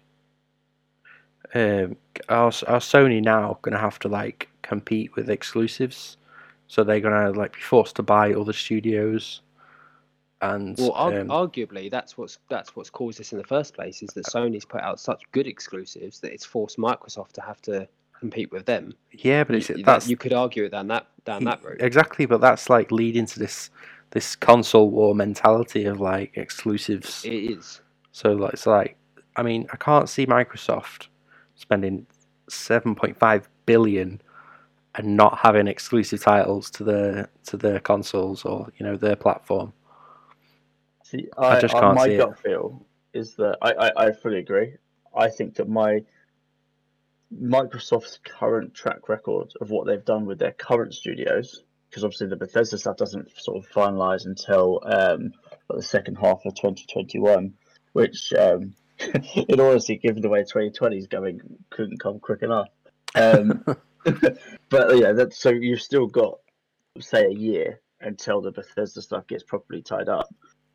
um, are, are Sony now gonna have to like compete with exclusives? So they're gonna like be forced to buy other studios, and Well, arg- um, arguably, that's what's that's what's caused this in the first place. Is that Sony's put out such good exclusives that it's forced Microsoft to have to compete with them. yeah, but it's You- that's you could argue it down that down that route. exactly, but that's like leading to this this console war mentality of like exclusives. It is. So like, it's like, I mean, I can't see Microsoft spending seven point five billion and not having exclusive titles to their to their consoles or you know their platform. See, I I, just can't my see it. feel is that I, I, I fully agree. I think that my Microsoft's current track record of what they've done with their current studios, because obviously the Bethesda stuff doesn't sort of finalize until um, the second half of 2021, which, um, in honesty, given the way 2020 is going, couldn't come quick enough. Um, but yeah, that so you've still got say a year until the Bethesda stuff gets properly tied up.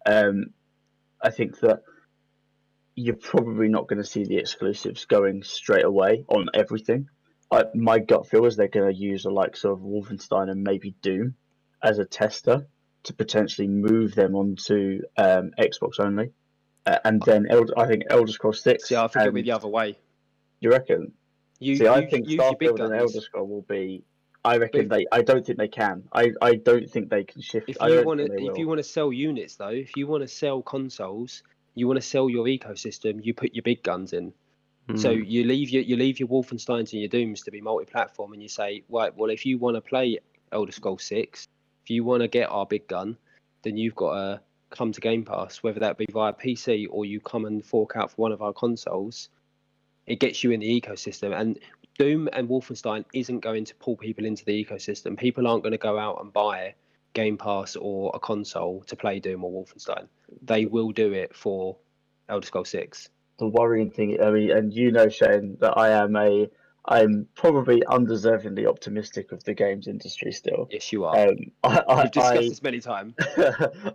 Um, I think that you're probably not going to see the exclusives going straight away on everything. I, my gut feel is they're going to use the likes of Wolfenstein and maybe Doom as a tester to potentially move them onto um, Xbox only. Uh, and then Elder, I think Elder Scrolls Six. Yeah, I think it'll be the other way. You reckon? You, See, I you think your big Starfield and. Elder Scroll will be I reckon But they. I don't think they can. I, I don't think they can shift. if you want to think if you want to sell units though if you want to sell consoles you want to sell your ecosystem you put your big guns in. So Mm. you leave your you leave your wolfensteins and your dooms to be multi-platform and you say right well if you want to play elder scrolls 6 if you want to get our big gun then you've got to come to game pass whether that be via pc or you come and fork out for one of our consoles. It gets you in the ecosystem and doom and wolfenstein isn't going to pull people into the ecosystem. People aren't going to go out and buy Game Pass or a console to play Doom or Wolfenstein. They will do it for Elder Scrolls Six. the worrying thing. I mean, and you know, Shane, that I am a. I'm probably undeservingly optimistic of the games industry still. Yes, you are. Um, I, I, We've discussed I, this many times.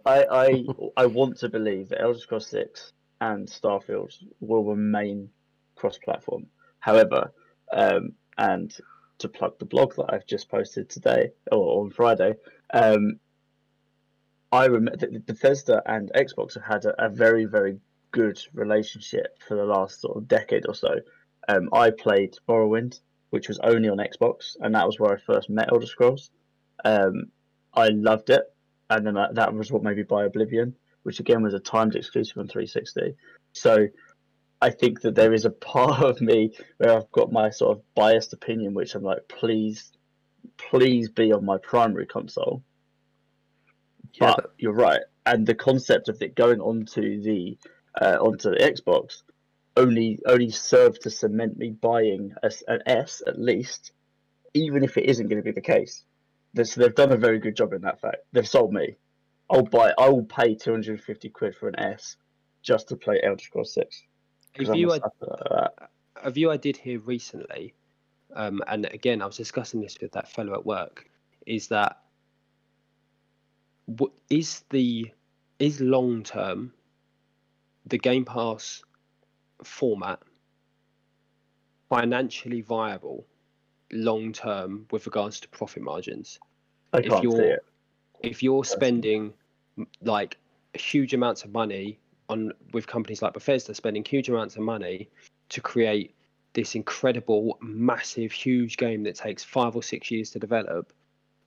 I, I I want to believe that Elder Scrolls Six and Starfield will remain cross-platform. However, um, and to plug the blog that I've just posted today or on Friday, um, I remember Bethesda and Xbox have had a, a very very good relationship for the last sort of decade or so. Um, I played Morrowind, which was only on Xbox, and that was where I first met Elder Scrolls. Um, I loved it, and then that, that was what made me buy Oblivion, which again was a timed exclusive on 360. So I think that there is a part of me where I've got my sort of biased opinion, which I'm like, please, please be on my primary console. Yeah, But you're right, and the concept of it going onto the uh, onto the Xbox only only served to cement me buying a s an S at least, even if it isn't going to be the case. They- So they've done a very good job in that fact. They've sold me. I'll buy. I will pay 250 quid for an S just to play Elder Scrolls Six. 'cause A I'm a view, I, sucker for that. a view I did hear recently, um, and again I was discussing this with that fellow at work, is that what is the is long term the Game Pass format financially viable long term with regards to profit margins? I if can't see you're- it. if you're spending like huge amounts of money on with companies like Bethesda spending huge amounts of money to create this incredible massive huge game that takes 5 or 6 years to develop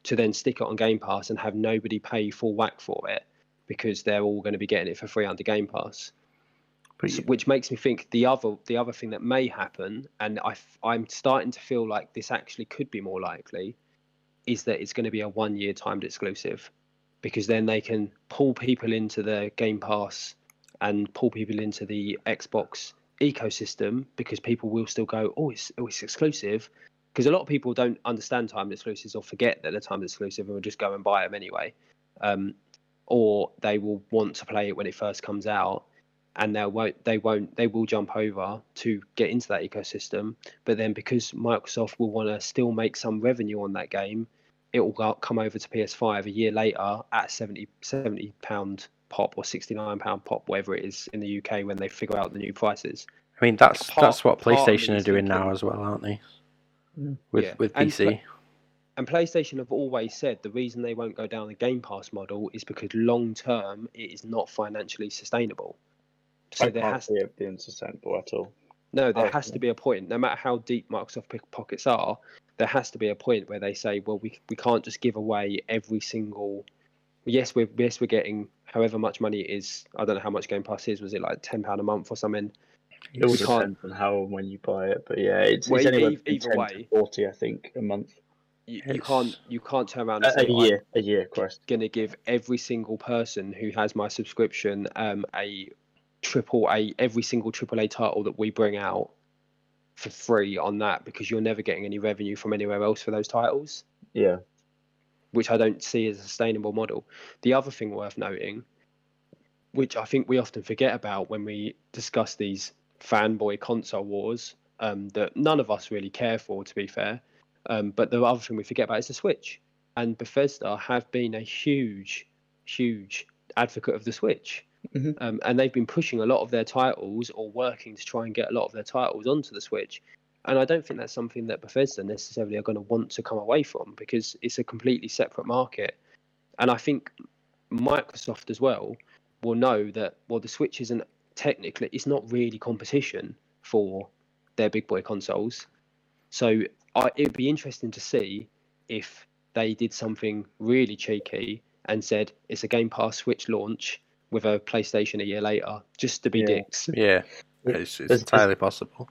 to then stick it on Game Pass and have nobody pay full whack for it because they're all going to be getting it for free under Game Pass. But S- you- which makes me think the other the other thing that may happen and I f- I'm starting to feel like this actually could be more likely is that it's going to be a one year timed exclusive because then they can pull people into the Game Pass and pull people into the Xbox ecosystem because people will still go oh it's oh it's exclusive. Because a lot of people don't understand timed exclusives or forget that they're timed exclusive and will just go and buy them anyway. Um, or they will want to play it when it first comes out and they won't they won't they will jump over to get into that ecosystem. But then because microsoft will want to still make some revenue on that game it will come over to ps5 a year later at 70 70 pound pop or 69 pound pop whatever it is in the uk when they figure out the new prices I mean, that's part- that's what part of me PlayStation are doing now as well, aren't they? Mm. With Yeah, with and PC. pla- and PlayStation have always said the reason they won't go down the Game Pass model is because long term it is not financially sustainable. So I there can't has see it being sustainable at all. No, there Oh, has yeah. to be a point. No matter how deep Microsoft pick pockets are, there has to be a point where they say, "Well, we we can't just give away every single." Yes, we're yes we're getting however much money it is. I don't know how much Game Pass is. Was it like ten pound a month or something? It all depends on how and when you buy it, but yeah, it's, Well, it's anywhere either 10 way. forty, I think, a month. You, you can't you can't turn around and A, say, a "I'm year, a year, Christ. going to give every single person who has my subscription um, a triple A every single triple A title that we bring out for free on that because you're never getting any revenue from anywhere else for those titles." Yeah, which I don't see as a sustainable model. The other thing worth noting, which I think we often forget about when we discuss these fanboy console wars, um, that none of us really care for, to be fair. Um, but the other thing we forget about is the Switch. And Bethesda have been a huge, huge advocate of the Switch. Mhm. Um, and they've been pushing a lot of their titles or working to try and get a lot of their titles onto the Switch. And I don't think that's something that Bethesda necessarily are going to want to come away from because it's a completely separate market. And I think Microsoft as well will know that well the Switch isn't technically it's not really competition for their big boy consoles. So I, it'd be interesting to see if they did something really cheeky and said it's a Game Pass Switch launch with a PlayStation a year later, just to be Yeah. dicks. Yeah, it's, it's There's- entirely possible.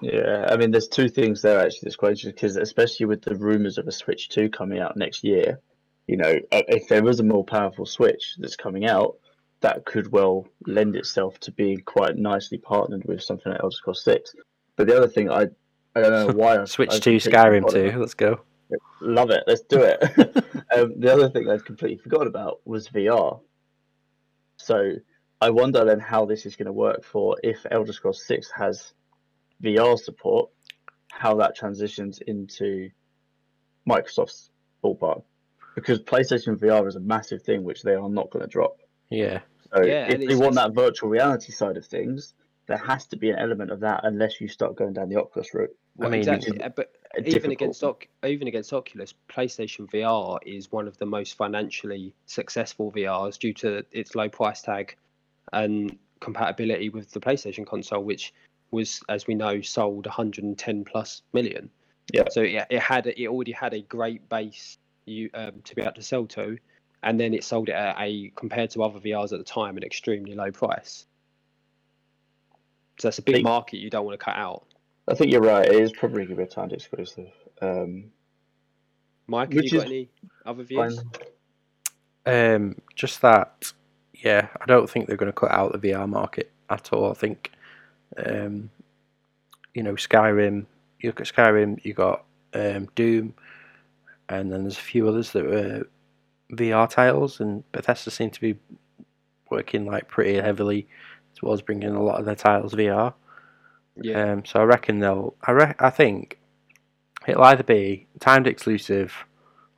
Yeah, I mean, there's two things there actually that's quite interesting because, especially with the rumors of a Switch 2 coming out next year, you know, uh, if there is a more powerful Switch that's coming out, that could well lend itself to being quite nicely partnered with something like Elder Scrolls 6. But the other thing, I I don't know why. Switch I to completely Skyrim forgot too. Let's go. Love it. Let's do it. um, the other thing I'd completely forgot about was VR. So I wonder then how this is going to work for if Elder Scrolls 6 has VR support, how that transitions into Microsoft's ballpark. Because PlayStation VR is a massive thing which they are not going to drop. Yeah, So Yeah, if and they want that virtual reality side of things, there has to be an element of that unless you start going down the Oculus route. I mean, exactly. uh, But even difficult. against even against Oculus, PlayStation VR is one of the most financially successful VRs due to its low price tag and compatibility with the PlayStation console, which was, as we know, sold 110 plus million. Yeah. So it, it had it already had a great base you um, to be able to sell to, and then it sold it at a compared to other VRs at the time an extremely low price. So that's a big Think- market you don't want to cut out. I think you're right. It is probably going to be a timed exclusive. Um, Mike, have Which you got is any other fine. views? um, just that. Yeah, I don't think they're going to cut out the VR market at all. I think, um, you know, Skyrim. You look at Skyrim. You got um, Doom, and then there's a few others that were VR titles, and Bethesda seem to be working like pretty heavily towards bringing a lot of their titles VR. Yeah, Um, so I reckon they'll. I re- I think it'll either be timed exclusive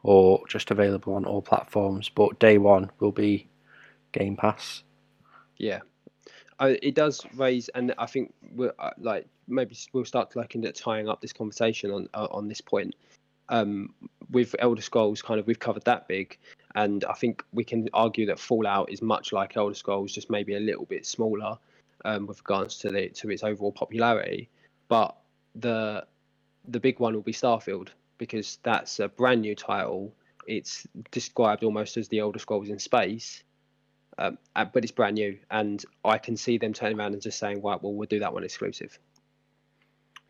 or just available on all platforms. But day one will be Game Pass. yeah. It does raise, and I think we're uh, like maybe we'll start looking at tying up this conversation on uh, on this point. Um, with Elder Scrolls, kind of we've covered that big, and I think we can argue that Fallout is much like Elder Scrolls, just maybe a little bit smaller um, with regards to the to its overall popularity. But the the big one will be Starfield because that's a brand new title. It's described almost as the Elder Scrolls in space, um, uh, but it's brand new, and I can see them turning around and just saying, "Right, well, we'll do that one exclusive."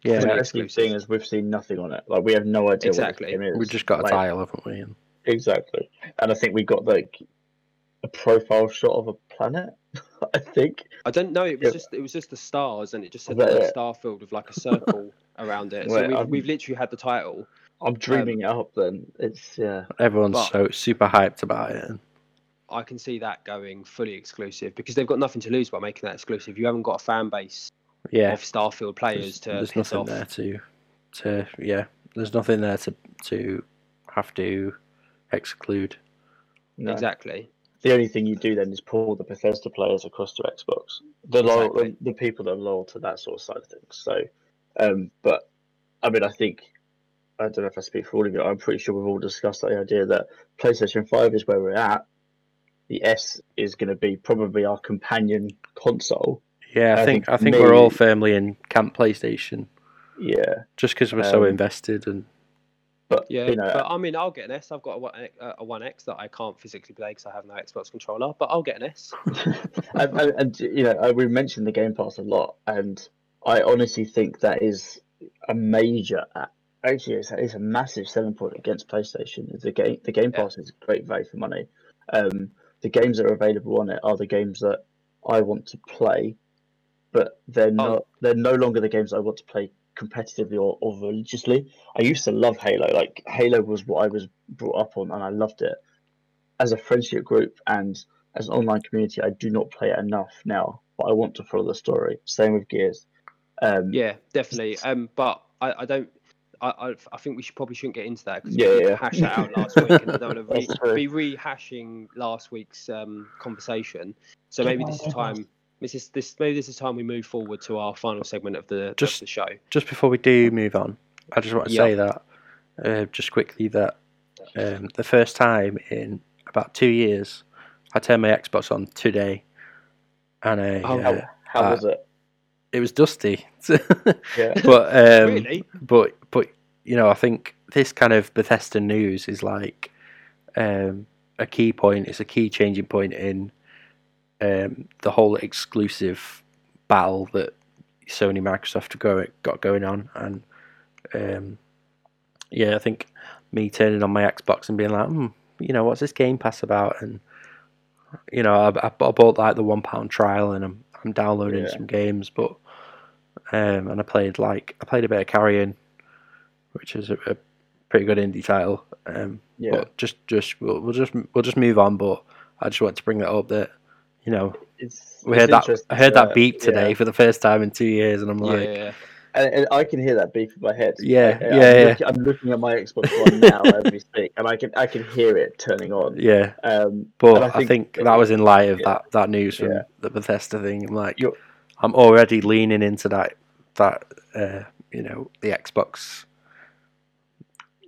Yeah, the Fully interesting exclusive. thing is we've seen nothing on it. Like we have no idea Exactly. what the game is. we just got a Like, tile, haven't we? And Exactly, and I think we got like a profile shot of a planet. I think. I don't know. It was Yeah. just it was just the stars, and it just said Is that the it? Starfield with like a circle around it. So Wait, we've, I'm- we've literally had the title. I'm dreaming it up. Then it's yeah. everyone's But- so super hyped about it. And I can see that going fully exclusive because they've got nothing to lose by making that exclusive. You haven't got a fan base yeah, of Starfield players there's, to there's piss nothing off. there to to yeah. There's nothing there to to have to exclude. No. Exactly. The only thing you do then is pull the Bethesda players across to Xbox. The loyal, Exactly. the, the people that are loyal to that sort of side of things. So, um, but I mean, I think I don't know if I speak for all of you. I'm pretty sure we've all discussed the idea that PlayStation Five is where we're at. The S is going to be probably our companion console. Yeah, I, I think, think I think we're all firmly in camp PlayStation Yeah, just because we're so Um, invested and but Yeah, you know, but I mean, I'll get an S. I've got a one, a- a one X that I can't physically play because I have no Xbox controller, but I'll get an S. and, and, and you know, uh, we mentioned the Game Pass a lot, and I honestly think that is a major. Actually, it's a, it's a massive selling point against PlayStation. The game, the Game Yeah. Pass is a great value for money. Um, the games that are available on it are the games that I want to play, but they're not. They're no longer the games I want to play competitively or, or religiously. I used to love Halo. Like Halo was what I was brought up on, and I loved it. As a friendship group and as an online community, I do not play it enough now, but I want to follow the story. Same with Gears. Um, Yeah, definitely. Um, but I, I don't. I, I, I think we should probably shouldn't get into that because Yeah, we yeah. hashed that out last week, and I don't want to re, be rehashing last week's um, conversation. So maybe this is time. This is this maybe this is time we move forward to our final segment of the Just- of the show. just before we do move on, I just want to Yeah. say that uh, just quickly that um, the first time in about two years, I turned my Xbox on today, and uh, Oh, uh, How, how Uh, was it? It was dusty. Yeah. but um, really? but but you know, I think this kind of Bethesda news is like um, a key point. It's a key changing point in um, the whole exclusive battle that Sony Microsoft go, got going on, and um, yeah, I think me turning on my Xbox and being like, hmm, you know, what's this Game Pass about? And you know, I, I bought like the one pound trial, and I'm I'm downloading Yeah. some games, but um, and I played like I played a bit of Carrion, which is a, a pretty good indie title. Um, Yeah. but just just we'll, we'll just we'll just move on. But I just want to bring that up that you know It's, we heard that I heard that beep today yeah. for the first time in two years, and I'm like, yeah, And, and I can hear that beep in my head. Yeah, I, I'm, yeah, yeah. Looking, I'm looking at my Xbox One now as we speak, and I can I can hear it turning on. yeah. Um, But and I think, that was in light of yeah. that, that news from Yeah. the Bethesda thing. I'm like, You're- I'm already leaning into that that uh, you know the Xbox,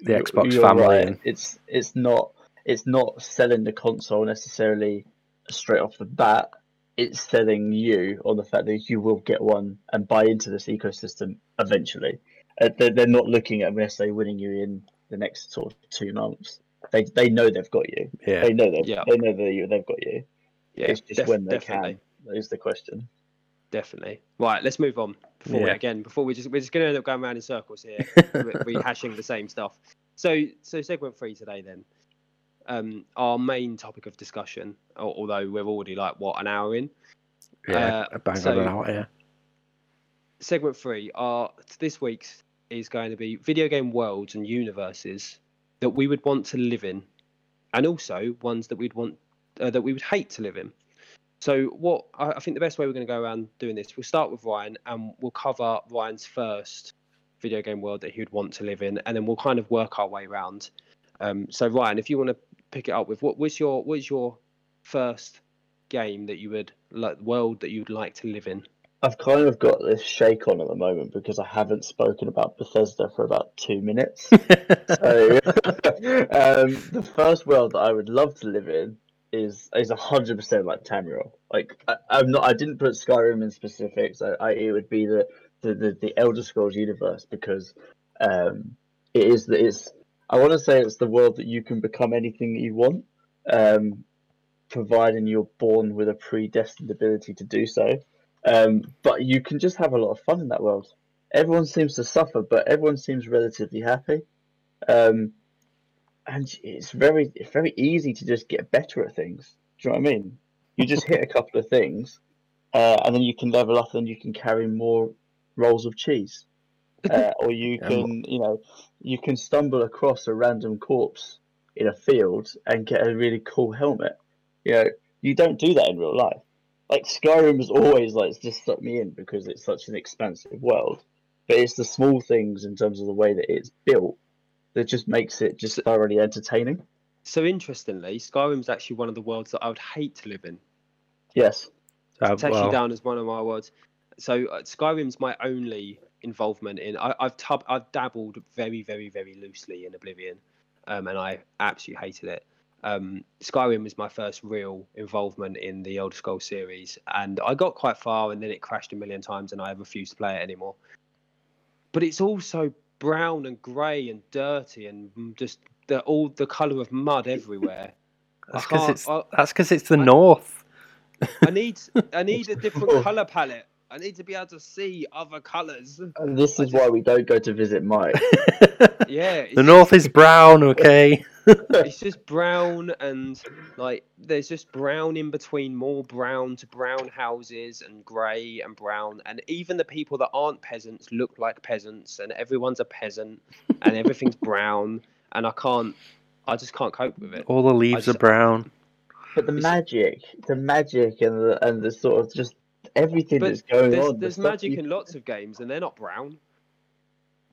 the Xbox you're family. right. It's it's not it's not selling the console necessarily straight off the bat. It's selling you on the fact that you will get one and buy into this ecosystem eventually. Uh, they're, they're not looking at necessarily winning you in the next sort of two months. They they know they've got you. yeah, They know they've Yeah. they know that you they've got you. yeah. it's just def- when they definitely. can. That is the question. Definitely. Right, let's move on. Before we, again, before we just we're just going to end up going around in circles here, re- rehashing the same stuff. So, so segment three today then. Um, our main topic of discussion, although we're already like what an hour in. yeah, uh, a bang so- on it out. Yeah, Segment three, our this week's is going to be video game worlds and universes that we would want to live in, and also ones that we'd want uh, that we would hate to live in. So, what I, I think the best way we're going to go around doing this, we'll start with Ryan, and we'll cover Ryan's first video game world that he would want to live in, and then we'll kind of work our way around. Um, so, Ryan, if you want to pick it up with what was your what was your first game that you would like world that you'd like to live in? I've kind of got this shake on at the moment because I haven't spoken about Bethesda for about two minutes. So, um, the first world that I would love to live in is is hundred percent like Tamriel. Like I, I'm not. I didn't put Skyrim in specifics. I, I it would be the, the the the Elder Scrolls universe because um, it is the it's. I want to say it's the world that you can become anything that you want, um, providing you're born with a predestined ability to do so. Um, but you can just have a lot of fun in that world. Everyone seems to suffer, but everyone seems relatively happy. Um, and it's very it's very easy to just get better at things. Do you know what I mean? You just hit a couple of things, uh, and then you can level up, and you can carry more rolls of cheese, uh, or you Yeah, can you know you can stumble across a random corpse in a field and get a really cool helmet. You know, you don't do that in real life. Like Skyrim has always like just sucked me in because it's such an expansive world. But it's the small things in terms of the way that it's built that just makes it just thoroughly entertaining. So interestingly, Skyrim's actually one of the worlds that I would hate to live in. Yes. So, It's actually well, down as one of my worlds. So uh, Skyrim's my only involvement in. I, I've tub, I've dabbled very, very, very loosely in Oblivion, um, and I absolutely hated it. Um, Skyrim was my first real involvement in the Elder Scrolls series, and I got quite far, and then it crashed a million times, and I refused to play it anymore. But it's also brown and grey and dirty, and just the, all the colour of mud everywhere. that's because it's I- that's because it's the I- north. I need I need a different oh. color palette. I need to be able to see other colors. And this is why we don't go to visit Mike. Yeah, it's the north is brown. Okay. it's just brown and like there's just brown in between more brown to brown houses and grey and brown and even the people that aren't peasants look like peasants and everyone's a peasant and everything's brown and I can't I just can't cope with it. All the leaves just- are brown. But the magic, the magic, and the and the sort of just everything But that's going There's, on. there's stuff magic you- in lots of games and they're not brown.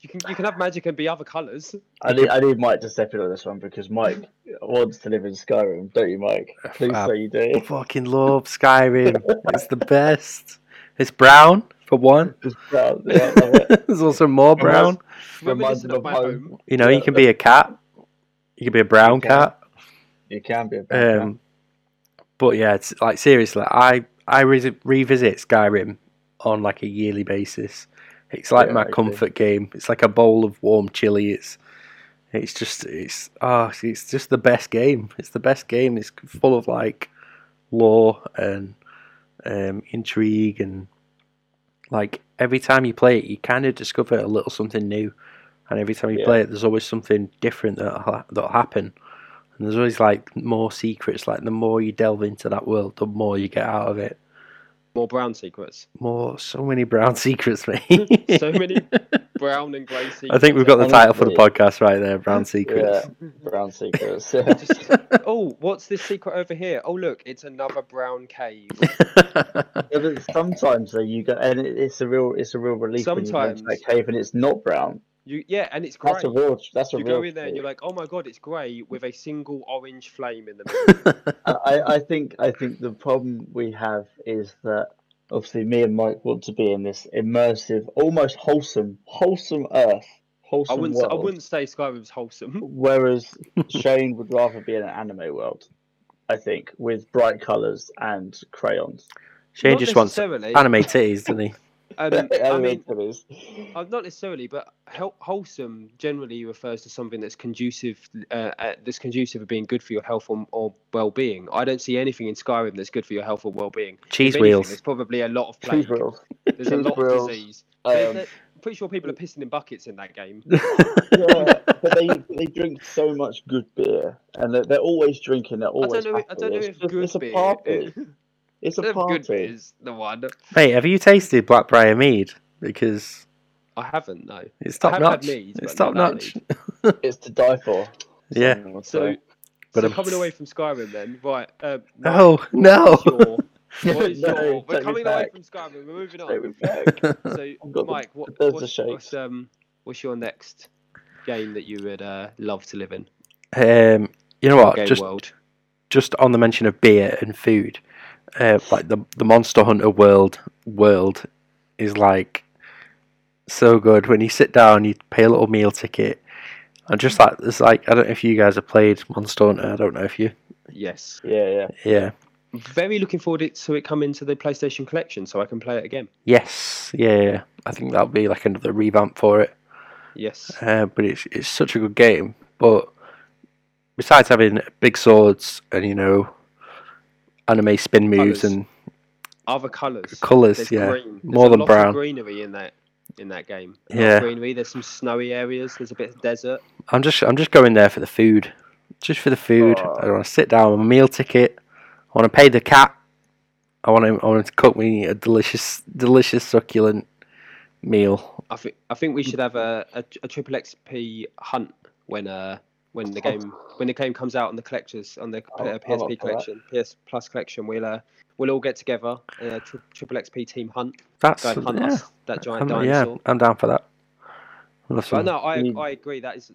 You can you can have magic and be other colours. I need I need Mike to step in on this one because Mike wants to live in Skyrim, don't you, Mike? Please Uh, say you do. Fucking love Skyrim. it's the best. It's brown for one. Just proud. Yeah, I love it. There's also more brown. Reminds Reminiscent me of of my home. home. You know, Yeah. you can be a cat. You can be a brown You cat. You can be a bad Um, but yeah, it's like seriously, I I re- revisit Skyrim on like a yearly basis. It's like Yeah, my comfort game. It's like a bowl of warm chili. It's it's just it's ah it's just the best game. It's the best game. It's full of like lore and um, intrigue and like every time you play it, you kind of discover a little something new. And every time you Yeah. play it, there's always something different that ha- that'll happen. And there's always like more secrets. Like the more you delve into that world, the more you get out of it. More brown secrets. More, so many brown secrets, mate. So many brown and grey secrets. I think we've got the title for the podcast right there, Brown Secrets. Yeah, brown secrets. Just, oh, what's this secret over here? Oh, look, it's another brown cave. Yeah, but sometimes though you go and it, it's a real it's a real relief when you go into Sometimes. that cave and it's not brown. You yeah, and it's grey. That's a real that's a You real. go in there and you're like, oh my god, it's grey with a single orange flame in the middle. I, I think I think the problem we have is that obviously me and Mike want to be in this immersive, almost wholesome, wholesome Earth, I wouldn't. Say, I wouldn't say Skyrim's wholesome. Whereas Shane would rather be in an anime world, I think, with bright colours and crayons. Shane Not just wants necessarily. anime titties, doesn't he? Um, I mean, colours. Uh, not necessarily, but wholesome generally refers to something that's conducive, uh, uh, that's conducive of being good for your health or, or well-being. I don't see anything in Skyrim that's good for your health or well-being. Cheese anything, wheels. There's probably a lot of plague. Cheese wheels. There's a cheese lot wheels, of disease. Um, I'm pretty sure people are pissing in buckets in that game. yeah, but they they drink so much good beer, and they're, they're always drinking. They're I always don't know. I don't know it's if just, good it's a beer. party. It's a If good party. beer is the one. Mate, have you tasted Blackbriar Mead? Because I haven't no. it's I top had notch. mead, It's top not notch. that It's to die for. Yeah. So. But so I'm- coming away from Skyrim then, right? Uh, No, Mike, no. What is your, what is No, your, we're coming away from Skyrim. We're moving on. So, I've got the- Mike, what, the what's, what's um, what's your next game that you would uh, love to live in? Um, you know what? game Just world. just on the mention of beer and food, uh, like the the Monster Hunter world world is like so good. When you sit down, you pay a little meal ticket, and just like it's like I don't know if you guys have played Monster Hunter. I don't know if you. Yes. Yeah, yeah. Yeah. Very looking forward to it coming to the PlayStation Collection so I can play it again. Yes. Yeah. I think that'll be like another revamp for it. Yes. Uh, but it's it's such a good game. But besides having big swords and you know anime spin moves Colours. and Other colours. colours, There's yeah, green. More than brown. Greenery in that in that game. A lot of Yeah. greenery. There's some snowy areas. There's a bit of desert. I'm just I'm just going there for the food, just for the food. Oh. I want to sit down with a meal ticket. I want to pay the cat. I want him. I want him to cook me a delicious, delicious, succulent meal. I think I think we should have a, a, a triple XP hunt when uh when the game when the game comes out on the collectors on the uh, PSP for that. collection PS Plus collection. We'll uh, we'll all get together uh, tri- triple XP team hunt. That's Go and hunt yeah, us that giant I'm, yeah. I'm down for that. But no, I Mm. I agree. That is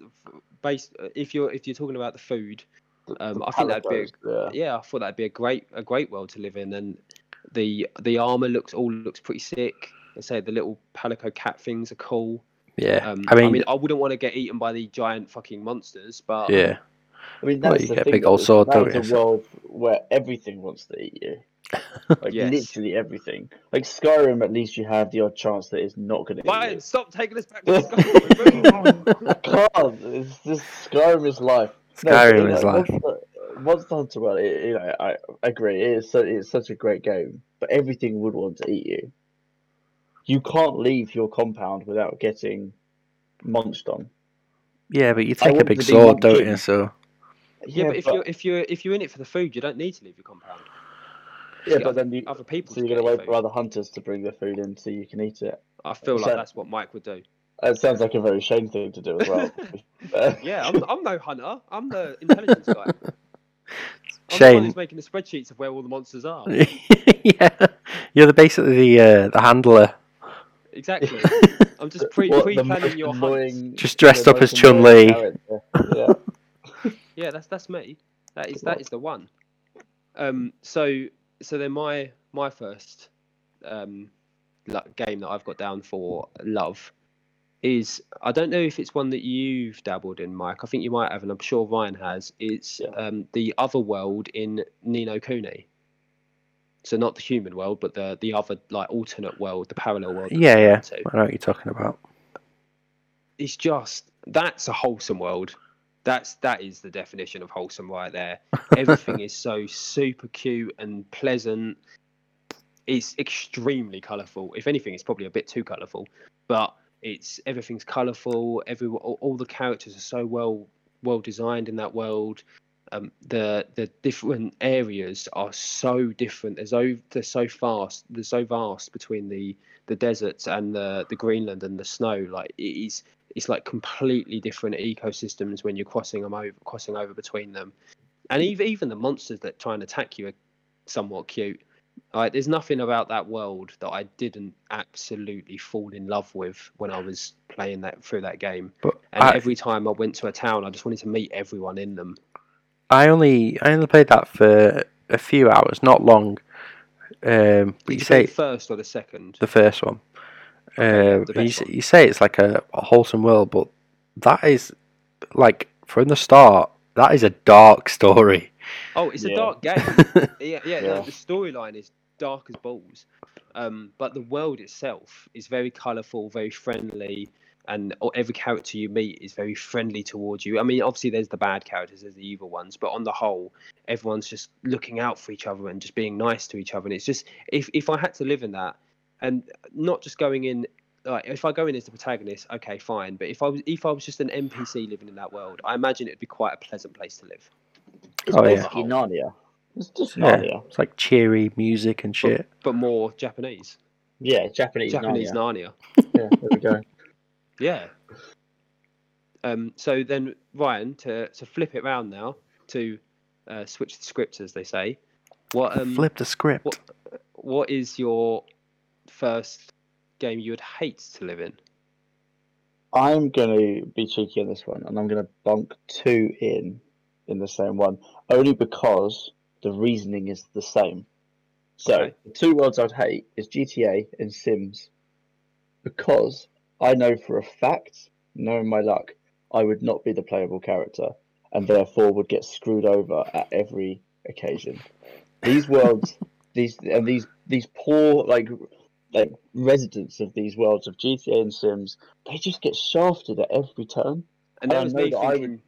based if you're if you're talking about the food. Um, the I think that'd be a- yeah. Yeah, I thought that'd be a great a great world to live in, and the the armor looks all looks pretty sick. I say the little palico cat things are cool. Yeah. Um, I mean, I wouldn't want to get eaten by the giant fucking monsters, but yeah. I mean, Well, that's you the get a thing, big old sword, that is a world where everything wants to eat you. Like Yes. literally everything. Like Skyrim, at least you have the odd chance that it's not going to eat Ryan, you. stop taking us back to Skyrim. I can't. It's just Skyrim is life. No, Skyrim you is know, life. Monster, Monster Hunter World, you know, I agree. It is so, it's such a great game, but everything would want to eat you. You can't leave your compound without getting munched on. Yeah, but you take a big sword, don't you? So yeah, but if you're if you're if you're in it for the food, you don't need to leave your compound. yeah, get but then you, Other people. so you're going to your wait for other hunters to bring their food in so you can eat it. I feel so- like that's what Mike would do. It sounds like a very shame thing to do as well. Yeah, I'm, I'm no hunter. I'm the intelligence guy. I'm the one Shane, who's making the spreadsheets of where all the monsters are. yeah, you're the basically the uh, the handler, Exactly. I'm just pre what, pre planning your hunts. annoying- Just dressed up as Chun-Li. Yeah. Yeah, that's that's me. That is that is the one. Um. So so then my my first um lo- game that I've got down for love is I don't know if it's one that you've dabbled in, Mike. I think you might have, and I'm sure Ryan has. It's Yeah. um the other world in Ni no Kuni. So not the human world, but the the other like alternate world, the parallel world. Yeah, yeah. to. I know what you're talking about. It's just that's a wholesome world. That's that is the definition of wholesome right there. Everything is so super cute and pleasant. It's extremely colourful. If anything, it's probably a bit too colourful, but it's everything's colourful. Every all, all the characters are so well well designed in that world. Um, the the different areas are so different. There's so they're so fast. They're so vast between the the deserts and the the Greenland and the snow. Like it is it's like completely different ecosystems when you're crossing them over crossing over between them and even even the monsters that try and attack you are somewhat cute like there's nothing about that world that i didn't absolutely fall in love with when i was playing that through that game But and I, every time i went to a town i just wanted to meet everyone in them I only I only played that for a few hours, not long. Um, but Did you you play say the first or the second the first one. Okay, yeah, Um, the you, one. you say it's like a, a wholesome world, but that is like from the start. That is a dark story. oh it's a dark game yeah, yeah, no, Yeah. the storyline is dark as balls. Um, but the world itself is very colourful, very friendly, and every character you meet is very friendly towards you. I mean, obviously there's the bad characters, there's the evil ones, but on the whole, everyone's just looking out for each other and just being nice to each other. And it's just if if I had to live in that, and not just going in. Like if I go in as the protagonist, okay, fine. But if I was if I was just an NPC living in that world, I imagine it'd be quite a pleasant place to live. It's Oh, yeah. Narnia. It's just Yeah, Narnia. it's like cheery music and shit. But more Japanese, Yeah, Japanese, Japanese Narnia. Narnia. Yeah, there we go. Yeah. Um, so then, Ryan, to, to flip it round now, to uh, switch the script, as they say, what um, Flip the script. what what is your first game you would hate to live in? I'm going to be cheeky on this one, and I'm going to bunk two in in the same one, only because the reasoning is the same. So Okay. the two worlds I'd hate is GTA and Sims, because I know for a fact, knowing my luck, I would not be the playable character, and therefore would get screwed over at every occasion. These worlds, these and these these poor like like residents of these worlds of GTA and Sims, they just get shafted at every turn. And that was me that I would- thinking.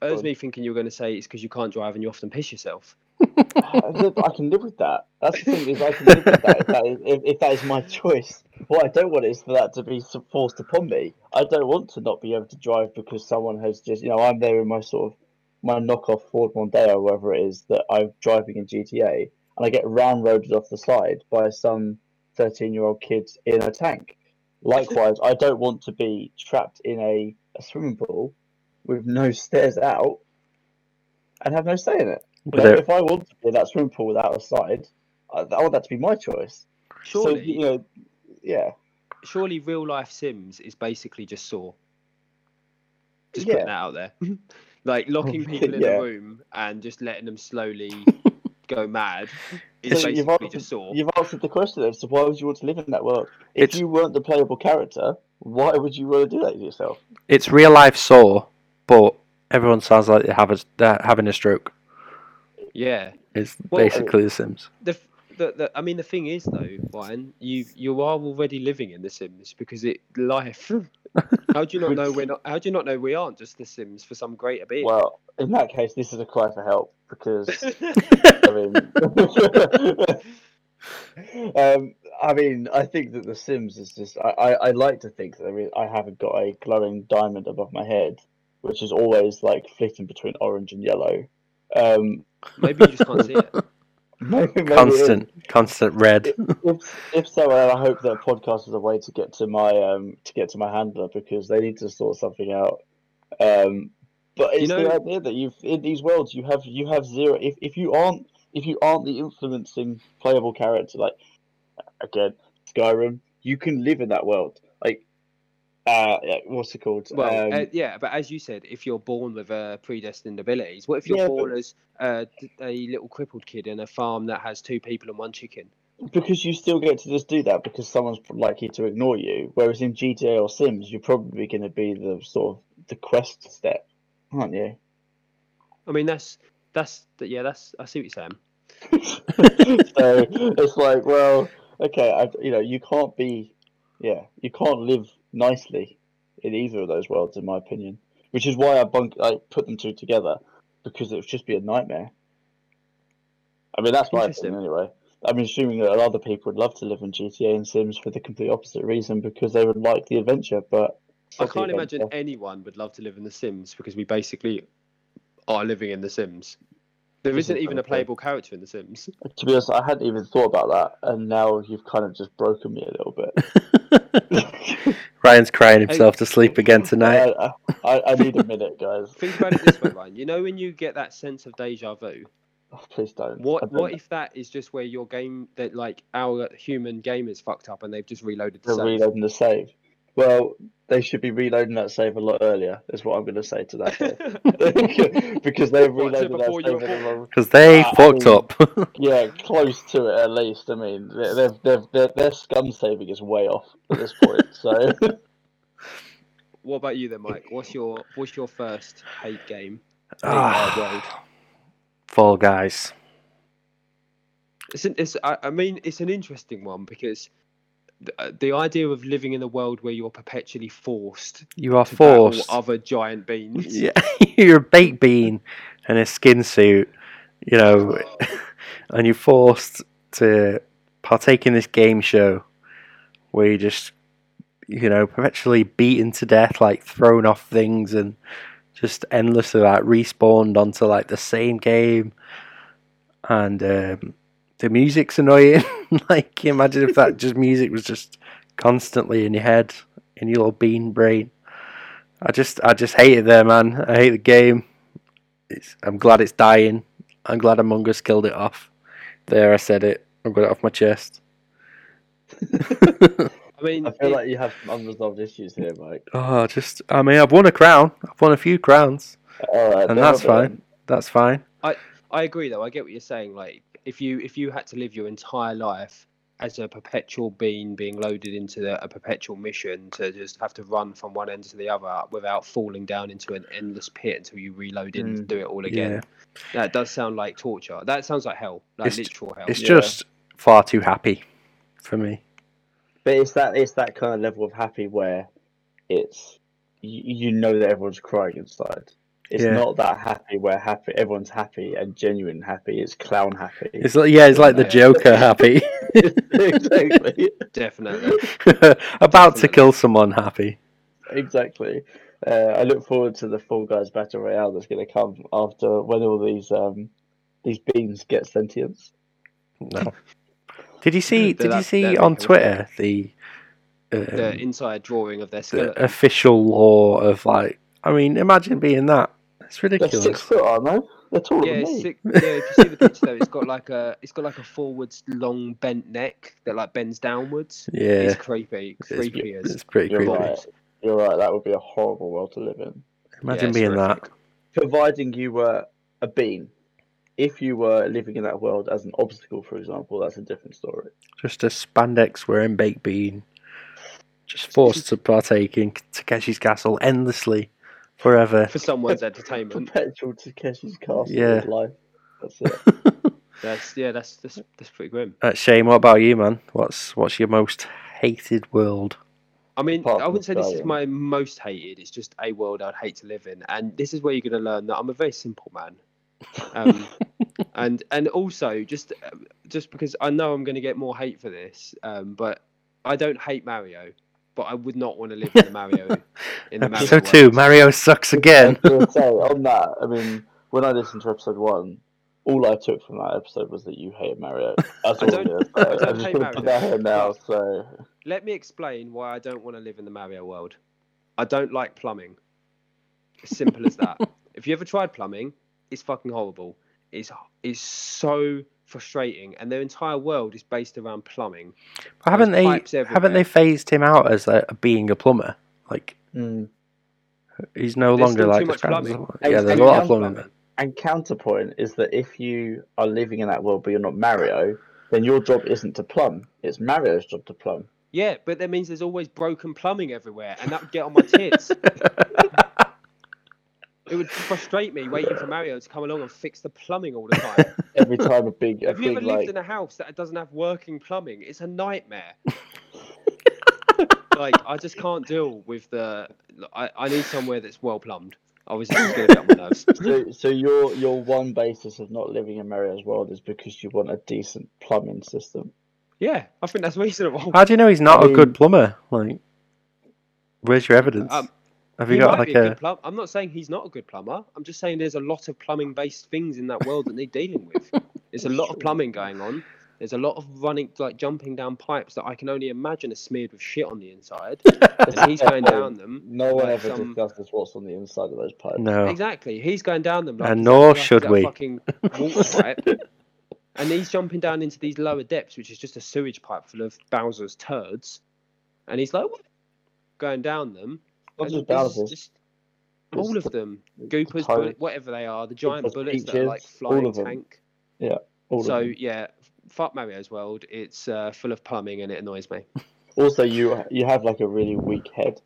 That was me thinking you were going to say it's because you can't drive and you often piss yourself. I I can live with that. That's the thing is I can live with that if that is, if, if that is my choice. What I don't want is for that to be forced upon me. I don't want to not be able to drive because someone has just you know I'm there in my sort of my knockoff Ford Mondeo or whatever it is that I'm driving in GTA and I get ramroded off the side by some 13 year old kid in a tank. Likewise, I don't want to be trapped in a, a swimming pool with no stairs out and have no say in it. You know, if I want to be in that swimming pool without a side, I, I want that to be my choice. Surely, So you know, yeah, surely real life Sims is basically just Saw. Just Yeah. putting that out there. like locking people in Yeah. a room and just letting them slowly go mad is So you've answered- just Saw. you've answered the question. Then, so why would you want to live in that world? If It's- you weren't the playable character, why would you want to do that to yourself? It's real life Saw, but everyone sounds like they have a, they're having a stroke. Yeah. It's Well, basically The Sims. The, f- the, the I mean the thing is though, Ryan, you you are already living in The Sims because it life. how do you not know we're not? How do you not know we aren't just The Sims for some greater being? Well, in that case, this is a cry for help because I mean, um, I mean, I think that The Sims is just. I, I, I like to think that there is, I haven't got a glowing diamond above my head, which is always like flitting between orange and yellow. Um, maybe you just can't see it. Maybe, maybe it is. Constant, constant red. if, if so, then I hope that podcast is a way to get to my um to get to my handler because they need to sort something out. Um, but it's You know- the idea that you've in these worlds you have you have zero. If if you aren't if you aren't the influencing playable character, like again Skyrim, you can live in that world. Like, uh, what's it called? Well, Um, uh, yeah, but as you said, if you're born with uh, predestined abilities, what if you're Yeah, born but- as uh, a little crippled kid in a farm that has two people and one chicken? because you still get to just do that because someone's likely to ignore you. Whereas in GTA or Sims, you're probably going to be the sort of the quest step, aren't you? I mean, that's that's yeah, that's I see what you're saying. so it's like, well, okay, I, you know, you can't be, yeah, you can't live nicely in either of those worlds, in my opinion. Which is why I bunk, I put them two together because it would just be a nightmare. I mean, that's my opinion anyway. I'm assuming that a lot of people would love to live in GTA and Sims for the complete opposite reason because they would like the adventure, but I can't imagine anyone would love to live in The Sims because we basically are living in The Sims. There This isn't even a playable character in The Sims. To be honest, I hadn't even thought about that, and now you've kind of just broken me a little bit. Ryan's crying himself to sleep again tonight. I, I, I need a minute, guys. Think about it this way, Ryan. You know when you get that sense of deja vu? Oh, please don't. What don't- what if that is just where your game that like our human game is fucked up and they've just reloaded the they're save? reloading the save? Well, they should be reloading that save a lot earlier. Is what I'm going to say to that. because they've What, reloaded that save were at the born? wrong. Because they I fucked mean- up. Yeah, close to it at least. I mean, they- they've, they've, their, their scum saving is way off at this point. So What about you then, Mike? What's your what's your first hate game? Hate, uh, world? Ah, Fall Guys. It's, an, it's I, I mean it's an interesting one because the, uh, idea of living in a world where you're perpetually forced You are to forced. other giant beans. Yeah, you're a baked bean in a skin suit, you know, and you're forced to partake in this game show where you just, you know, perpetually beaten to death, like thrown off things and just endlessly like respawned onto like the same game. And um, the music's annoying. like, imagine if that just music was just constantly in your head, in your little bean brain. I just I just hate it there, man. I hate the game. It's, I'm glad it's dying. I'm glad Among Us killed it off. There, I said it. I've got it off my chest. I mean, I feel it- like you have unresolved issues here, Mike. oh, just I mean, I've won a crown. I've won a few crowns. All right, And that's I'll do fine. That's fine. I agree though. I get what you're saying. Like if you if you had to live your entire life as a perpetual being being loaded into the, a perpetual mission to just have to run from one end to the other without falling down into an endless pit until you reload it and Mm. do it all again. That does sound like torture. That sounds like hell. Like It's- literal hell. It's Yeah. just far too happy for me. But it's that it's that kind of level of happy where it's you, you know that everyone's crying inside. It's Yeah. not that happy where happy everyone's happy and genuine happy. It's clown happy. It's like yeah, it's like the Joker happy. exactly, Definitely. About to kill someone happy. exactly. Uh, I look forward to the Fall Guys Battle Royale that's going to come after when all these um these beans get sentience. No. Did you see? Did you see on Twitter the, the um, inside drawing of their the skeleton. official law of like? I mean, imagine being that. It's They're six foot, aren't they? They're taller Yeah, than me. sick. yeah. If you see the picture though, it's got like a it's got like a forwards long bent neck that like bends downwards. Yeah, It's creepy, it's, creepy as. it's pretty You're creepy. right. You're right. That would be a horrible world to live in. Imagine it's being horrific. that. providing you were a bean. If you were living in that world as an obstacle, for example, that's a different story. Just a spandex wearing baked bean, just forced to partake in Takeshi's Castle endlessly, forever. for someone's entertainment. Perpetual Takeshi's Castle Yeah. life. That's it. That's yeah, that's that's, that's pretty grim. Uh, Shane, what about you, man? What's what's your most hated world? I mean, Apart I wouldn't say this is my most hated. It's just a world I'd hate to live in, and this is where you're going to learn that I'm a very simple man. Um, and and also just uh, just because I know I'm going to get more hate for this, um, but I don't hate Mario, but I would not want to live in the Mario in the Mario Episode two, world. Mario sucks again. I was say, on that, I mean, when I listened to episode one, all I took from that episode was that you hate Mario. That's I all don't- I'm I don't I'm just hate gonna put Mario, that here now. So Let me explain why I don't want to live in the Mario world. I don't like plumbing. As simple as that. if you ever tried plumbing, it's fucking horrible. It's it's so frustrating, and their entire world is based around plumbing. haven't they? Haven't they phased him out as a, being a plumber? Like mm. he's no There's longer still like too a much scrap- plumbing. Yeah, there's and a lot of plumbing. and counterpoint is that if you are living in that world but you're not Mario, then your job isn't to plumb. It's Mario's job to plumb. Yeah, but that means there's always broken plumbing everywhere, and that would get on my tits. It would frustrate me waiting for Mario to come along and fix the plumbing all the time. Every time a big, a Have you big ever lived like, in a house that doesn't have working plumbing? It's a nightmare. like I just can't deal with the. I, I need somewhere that's well plumbed. Obviously, it's going to get on my nerves. so, so your your one basis of not living in Mario's world is because you want a decent plumbing system. Yeah, I think that's reasonable. How do you know he's not a good plumber? Like, where's your evidence? Um, Have he you got might like be a, a? good plum- I'm not saying he's not a good plumber. I'm just saying there's a lot of plumbing-based things in that world that they're dealing with. There's a lot of plumbing going on. There's a lot of running, like jumping down pipes that I can only imagine are smeared with shit on the inside, and he's going down them. No one like ever some- discusses what's on the inside of those pipes. No. Exactly. He's going down them. Like And nor like should we. Fucking water pipe. and he's jumping down into these lower depths, which is just a sewage pipe full of Bowser's turds. And he's like, what? Going down them. Not and just there's Bowser's. just all of them. Goopers, Toad, bullet, whatever they are, the giant Goopers, bullets that are like peaches, all flying of them. tank. all of So them. yeah, fuck Mario's world. It's uh, full of plumbing and it annoys me. Also, you you have like a really weak head.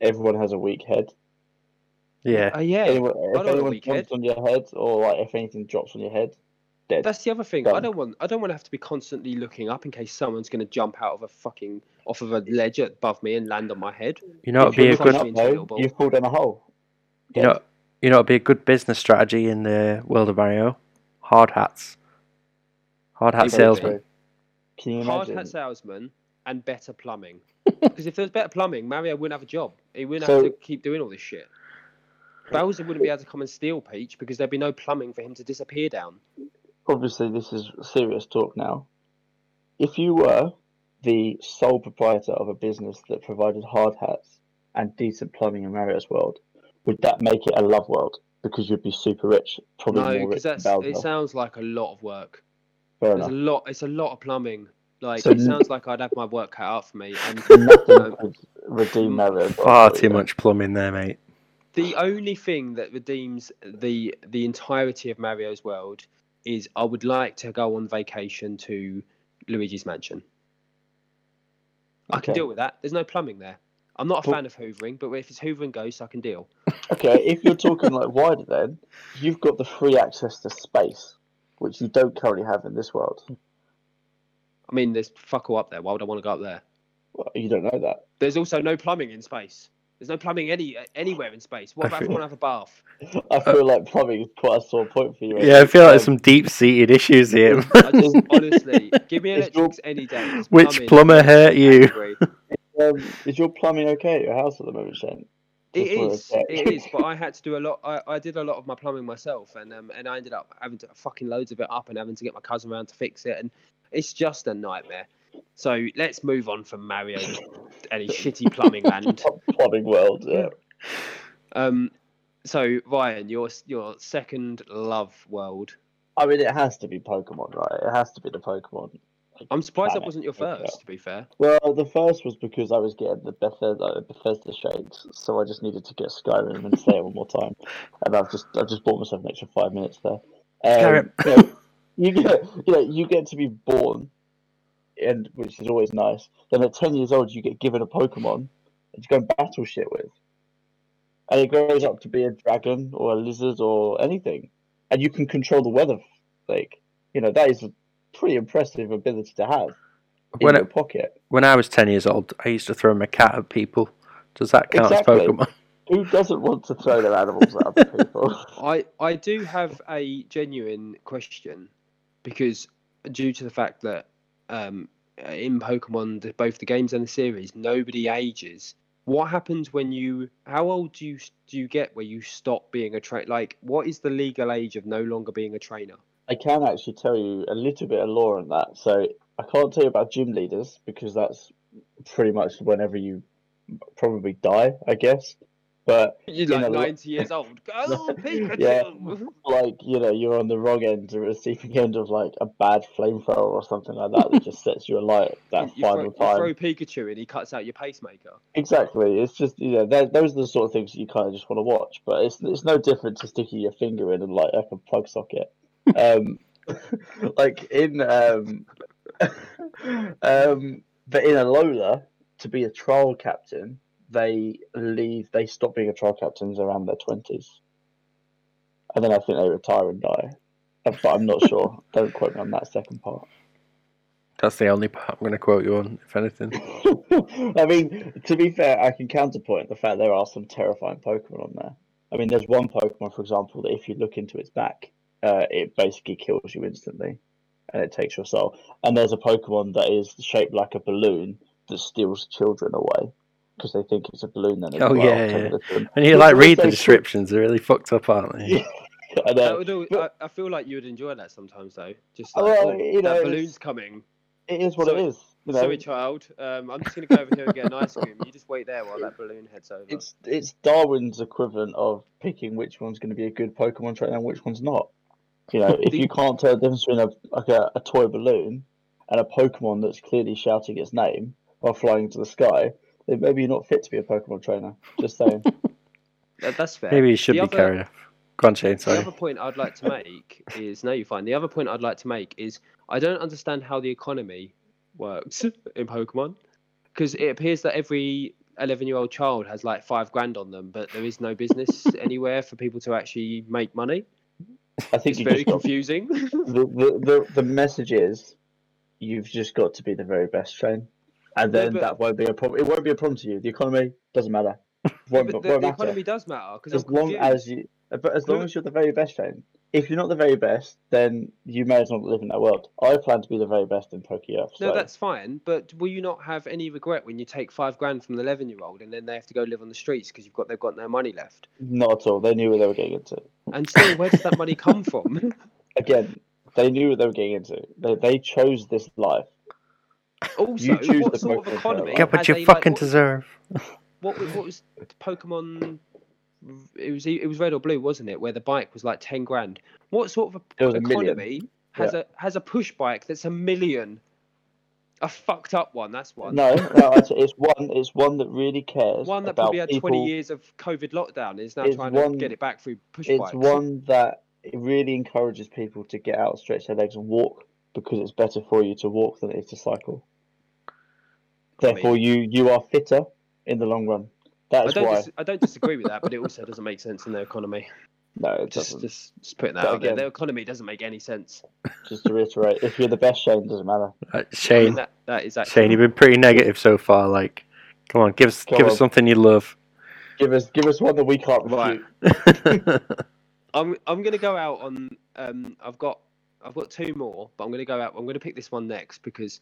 Everyone has a weak head. Yeah. Oh yeah, Anyone, if don't want a anyone weak jumps on your head, or like if anything drops on your head, dead. That's the other thing. I don't want. I don't want to have to be constantly looking up in case someone's going to jump out of a fucking off of a ledge above me and land on my head. You know, it'd be you're a crush good. looking me up, into a though, little you fall down a hole. You know, you know, it'd be a good business strategy in the world of Mario. Hard hats. Hard hat He would be. salesman. Can you Hard hat salesman and better plumbing. Because if there was better plumbing, Mario wouldn't have a job. He wouldn't So- have to keep doing all this shit. Bowser wouldn't be able to come and steal Peach because there'd be no plumbing for him to disappear down. Obviously, this is serious talk now. If you were the sole proprietor of a business that provided hard hats and decent plumbing in Mario's world, would that make it a love world? Because you'd be super rich, probably No, more rich because than that's it sounds like a lot of work. Fair There's a lot. It's a lot of plumbing. Like So it n- sounds like I'd have my work cut out for me. And Nothing um, could redeem Mario's world. Far for too you. much plumbing there, mate. the only thing that redeems the the entirety of Mario's world is I would like to go on vacation to Luigi's Mansion. I can deal with that. There's no plumbing there. I'm not a fan of hoovering, but if it's hoovering ghosts, I can deal. Okay, if you're talking like wider, then you've got the free access to space, which you don't currently have in this world. I mean, there's fuck all up there. Why would I want to go up there? Well, you don't know that. There's also no plumbing in space. There's no plumbing any anywhere in space. What about if I feel- want to have a bath? I feel like plumbing is quite a sore point for you. Yeah, I feel like there's some deep-seated issues here. I just honestly give me Is your- electrics any day. It's Which plumbing, plumber hurt you? Um, is your plumbing okay at your house at the moment, Shane? It Just wanna is. check. It is. But I had to do a lot. I, I did a lot of my plumbing myself, and um, and I ended up having to fucking loads of it up and having to get my cousin around to fix it, and it's just a nightmare. So let's move on from Mario and his shitty plumbing land. plumbing world. Yeah. Um, so Ryan, your your second love world. I mean, it has to be Pokemon, right? It has to be the Pokemon. I'm surprised that wasn't your okay. first. To be fair, Well, the first was because I was getting the Bethesda, uh, Bethesda shades, so I just needed to get Skyrim and say it one more time, and I've just I've just bought myself an extra five minutes there. Um, Skyrim. you, know, you get you know you get to be born, and which is always nice. Then at ten years old, you get given a Pokemon and you go and battle shit with, and it grows up to be a dragon or a lizard or anything, and you can control the weather. Like you know that is a pretty impressive ability to have in When your it, pocket. when I was ten years old, I used to throw my cat at people. Does that count Exactly. as Pokemon? Who doesn't want to throw their animals at other people? I I do have a genuine question because due to the fact that um, in Pokemon, both the games and the series, nobody ages. What happens when you? How old do you do you get where you stop being a trainer? Like, what is the legal age of no longer being a trainer? I can actually tell you a little bit of lore on that. So I can't tell you about gym leaders because that's pretty much whenever you probably die, I guess. But You're You like know, ninety years old. Oh, Pikachu! Yeah. like you know, you're on the wrong end, the receiving end of like a bad flamethrower or something like that that just sets you alight that You, throw, final you time. throw Pikachu and he cuts out your pacemaker. Exactly. It's just you know those are the sort of things you kind of just want to watch. But it's it's no different to sticking your finger in and like like a plug socket. Um, like in um, um, but in Alola, to be a trial captain, they leave. They stop being a trial captains around their twenties. and then I think they retire and die. Uh, But I'm not sure. Don't quote me on that second part. That's the only part I'm going to quote you on, if anything. I mean, to be fair, I can counterpoint the fact there are some terrifying Pokemon on there. I mean, there's one Pokemon, for example, that if you look into its back, uh, it basically kills you instantly, and it takes your soul. And there's a Pokemon that is shaped like a balloon that steals children away because they think it's a balloon. Then as Oh, well, yeah, yeah. And you like read the descriptions, they're really fucked up, aren't they? I That would al- But- I, I feel like you would enjoy that sometimes, though. Just Oh, like, well, oh, you know, that balloon's coming. It is what Sorry- it is. You know, Sorry, child. Um, I'm just going to go over here and get an ice cream. You just wait there while that balloon heads over. it's it's Darwin's equivalent of picking which one's going to be a good Pokemon trainer and which one's not. You know, if The- you can't tell the difference between a like a, a toy balloon and a Pokemon that's clearly shouting its name while flying into the sky, then maybe you're not fit to be a Pokemon trainer. Just saying. That- that's fair. Maybe you should The be other- carried off. Go on, Shane, The other point I'd like to make is no, you're fine. The other point I'd like to make is I don't understand how the economy works in Pokemon because it appears that every 11 year old child has like five grand on them, but there is no business anywhere for people to actually make money. I think It's very just got, confusing. the, the, the the message is you've just got to be the very best train, and then but- that won't be a problem. It won't be a problem to you. The economy doesn't matter. Won't, but the, matter. economy does matter because as long as you, but as long as you're the very best train if you're not the very best then you may as well not live in that world i plan to be the very best in Poké No, that's fine. But will you not have any regret when you take five grand from the 11 year old and then they have to go live on the streets because you've got they've got no money left? not at all they knew what they were getting into And still, where does that money come from? again they knew what they were getting into they, they chose this life Also, choose what the sort of economy? Get what has you a, like, fucking what- deserve. What was, what was Pokemon? It was it was red or blue, wasn't it? Where the bike was like ten grand. What sort of a was a million. economy has a has a push bike that's a million? A fucked up one. That's one. no no it's, it's one it's one that really cares One that about probably had people, twenty years of COVID lockdown is now trying one- to get it back through push it's bikes. one that it really encourages people to get out stretch their legs and walk because it's better for you to walk than it is to cycle I mean- therefore you you are fitter in the long run I that's don't why dis- I don't disagree with that, but it also doesn't make sense in their economy. no it Just doesn't just, just putting that But out there. again- Their economy doesn't make any sense. just to reiterate, if you're the best Shane, it doesn't matter. Uh, I mean, Shane, that, that is actually Shane, you've been pretty negative so far. Like, come on, give us, Come give on. us something you love. Give us, give us one that we can't Right. I'm I'm gonna go out on um I've got I've got two more, but I'm gonna go out I'm gonna pick this one next because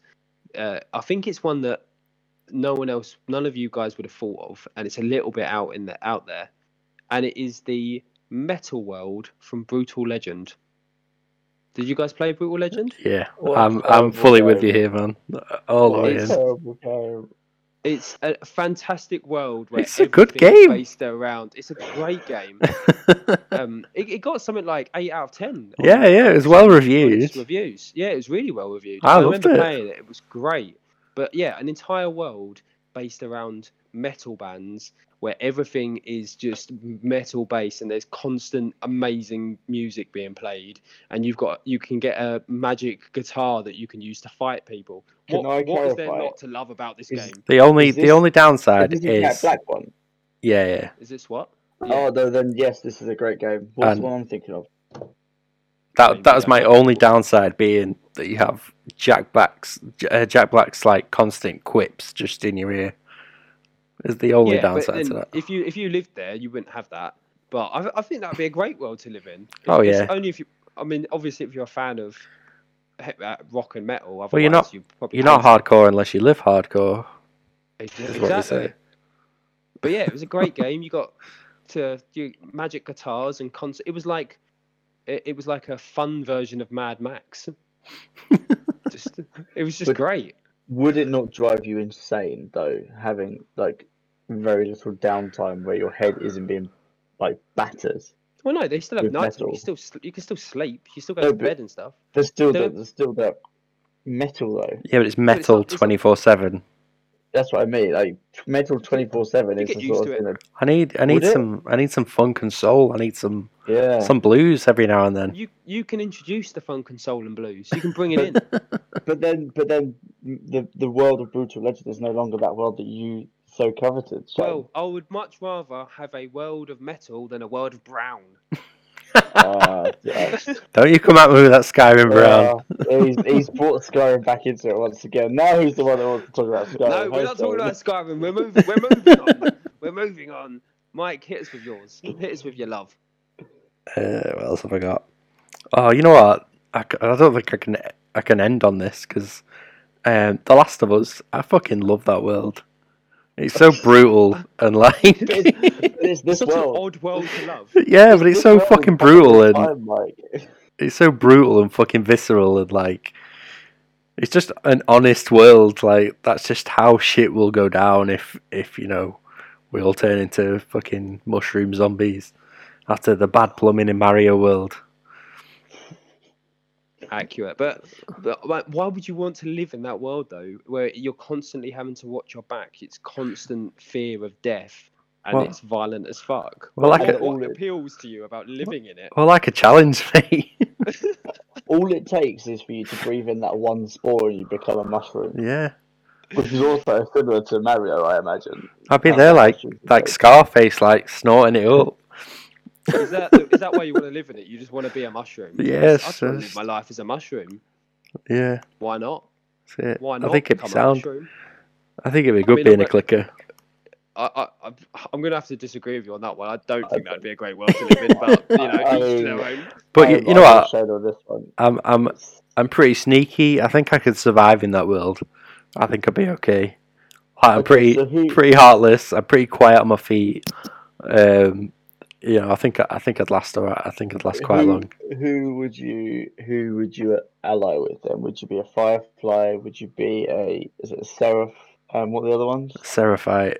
uh, I think it's one that no one else none of you guys would have thought of and it's a little bit out in the out there. And it is the Metal World from Brutal Legend. Did you guys play Brutal Legend? yeah, What a I'm, I'm terrible fully with you here, man. All the What way a in. It's a fantastic world where It's a good game. based around. It's a great game. um, it, it got something like eight out of ten. yeah, yeah, it was well reviewed. Reviews, yeah, it was really well reviewed. I loved remember it. playing it; it was great. But yeah, an entire world based around metal bands where everything is just metal based and there's constant amazing music being played and you've got you can get a magic guitar that you can use to fight people Can what, I what is there not to love about this Is- game The only, Is the only downside Is this is, Black one? yeah, yeah. is this what Oh, no, then yes, this is a great game. What's And- the one I'm thinking of? That Maybe that was my only downside being that you have Jack Black's uh, Jack Black's like constant quips just in your ear. Is the only yeah, downside to that. if you if you lived there you wouldn't have that but I, I think that'd be a great world to live in It's- Oh, it's yeah. only if you I mean obviously if you're a fan of uh, rock and metal otherwise Well, you're not- you probably You're not hate it. hardcore unless you live hardcore. Ex- is what they say. But yeah, it was a great game. You got to do magic guitars and concert. It was like it, it was like a fun version of Mad Max. just it was just But- great. Would it not drive you insane though, having like very little downtime where your head isn't being like battered? Well, no, they still have With nights. You metal. still sl- you can still sleep. You still go No, to but- bed and stuff. There's still There- that. There's still that metal though. Yeah, but it's it's metal it's not- twenty four seven. That's what I mean. Like metal twenty four seven You is get the used sort to of it. thing that- I need I need Would it? some I need some funk and soul. I need some yeah. some blues every now and then. You you can introduce the funk and soul and blues. You can bring it in. But then, but then, the the world of brutal legend is no longer that world that you so coveted. So well, I would much rather have a world of metal than a world of brown. Uh, yeah. Don't you come at me with that Skyrim Brown. Uh, he's, he's brought Skyrim back into it once again. Now he's the one that wants to talk about Skyrim. No, we're not talking about Skyrim. We're moving. We're moving on. We're moving on. Mike, hit us with yours. Hit us with your love. Uh, what else have I got? Oh, you know what? I don't think I can I can end on this because um, The Last of Us. I fucking love that world. It's so brutal and like It's this Such world. an odd world to love. yeah, but it's so world fucking brutal and time, like. it's so brutal and fucking visceral and like it's just an honest world. Like that's just how shit will go down if if you know we all turn into fucking mushroom zombies after the bad plumbing in Mario World. Accurate, but but like, why would you want to live in that world though, where you're constantly having to watch your back? It's constant fear of death, and Well- it's violent as fuck. Well, like what, a- what appeals to you about living in it? Well, like a challenge, mate. All it takes is for you to breathe in that one spore and you become a mushroom, yeah, which is also similar to Mario, I imagine. I'd be How there like you can like. Scarface, like snorting it up. Is that is that why you want to live in it? You just want to be a mushroom? Yes, I just want to yes. live my life as a mushroom. Yeah, Why not? that's it. Why I think it'd be sound. mushroom? I think it'd be good mean, being a I'm- clicker. I, I, I'm- I'm going to have to disagree with you on that one. I don't think that'd be a great world to live in, but you know, I each to their mean- own. But you, I'm- you know what? showed on this one. I'm I'm I'm pretty sneaky. I think I could survive in that world. I think I'd be okay. I'm Okay, pretty so who- pretty heartless. I'm pretty quiet on my feet. Um, you know, I think I think I'd last alright. I think I'd last quite who, long. Who would you who would you ally with then? Would you be a firefly? Would you be a is it a seraph? Um, what are the other ones? Seraphite.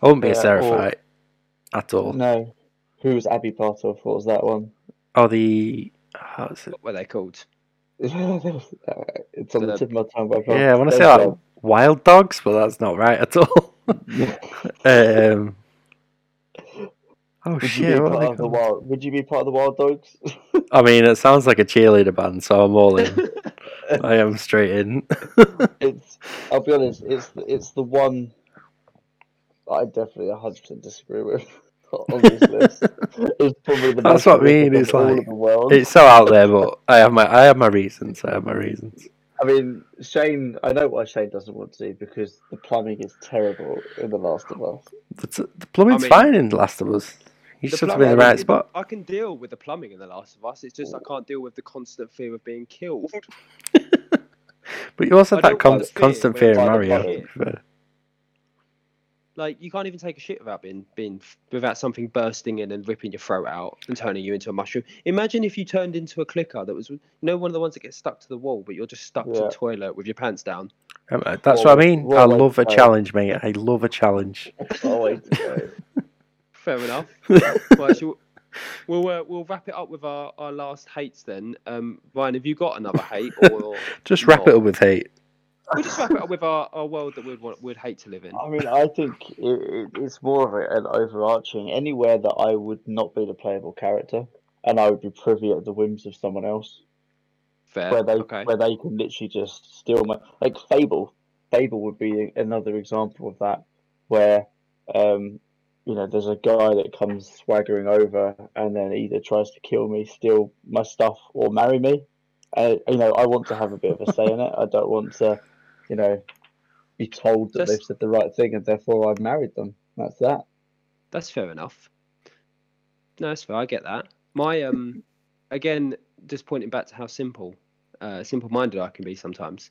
I wouldn't be a Yeah, or- Seraphite at all. No. Who was Abby part of? What was that one? Oh, the how is it? What were they called? it's on the The- tip of my tongue. But I Yeah, I want to say like wild dogs, but that's not right at all. um, oh Would you shit! be part of the wild? Would you be part of the wild dogs? I mean, it sounds like a cheerleader band, so I'm all in. I am straight in. it's. I'll be honest. It's it's the one. I definitely hundred percent disagree with. On this list, it's probably the That's what I mean, it's like- of the world. it's so out there, but I have my I have my reasons. I have my reasons. I mean, Shane. I know why Shane doesn't want to because the plumbing is terrible in The Last of Us. The, the plumbing's I mean- fine in The Last of Us. You The just have to be in the right spot. I can deal with the plumbing in The Last of Us. It's just I can't deal with the constant fear of being killed. But you also I have that con- fear constant fear in it's Mario. like- to be fair. Like you can't even take a shit without being being without something bursting in and ripping your throat out and turning you into a mushroom. Imagine if you turned into a clicker that was you know one of the ones that gets stuck to the wall, but you're just stuck to the toilet with your pants down. Um, uh, That's Well, what I mean. I love a challenge, mate. I love a challenge. Wait, no. Fair enough. right, so we'll uh, we'll wrap it up with our, our last hates then. Um, Ryan, have you got another hate or Just wrap it up with hate. We'll just wrap it up with our, our world that we'd want, would hate to live in. I mean, I think it, it, it's more of an overarching. Anywhere that I would not be the playable character, and I would be privy at the whims of someone else, Fair. where they okay. where they can literally just steal my like Fable. Fable would be another example of that, where um, you know, there's a guy that comes swaggering over and then either tries to kill me, steal my stuff, or marry me. Uh, you know, I want to have a bit of a say in it. I don't want to, you know, be told that Just- they've said the right thing and therefore I've married them. That's that. That's fair enough. No, that's fair. I get that. My um, again, just pointing back to how simple, uh, simple-minded I can be sometimes.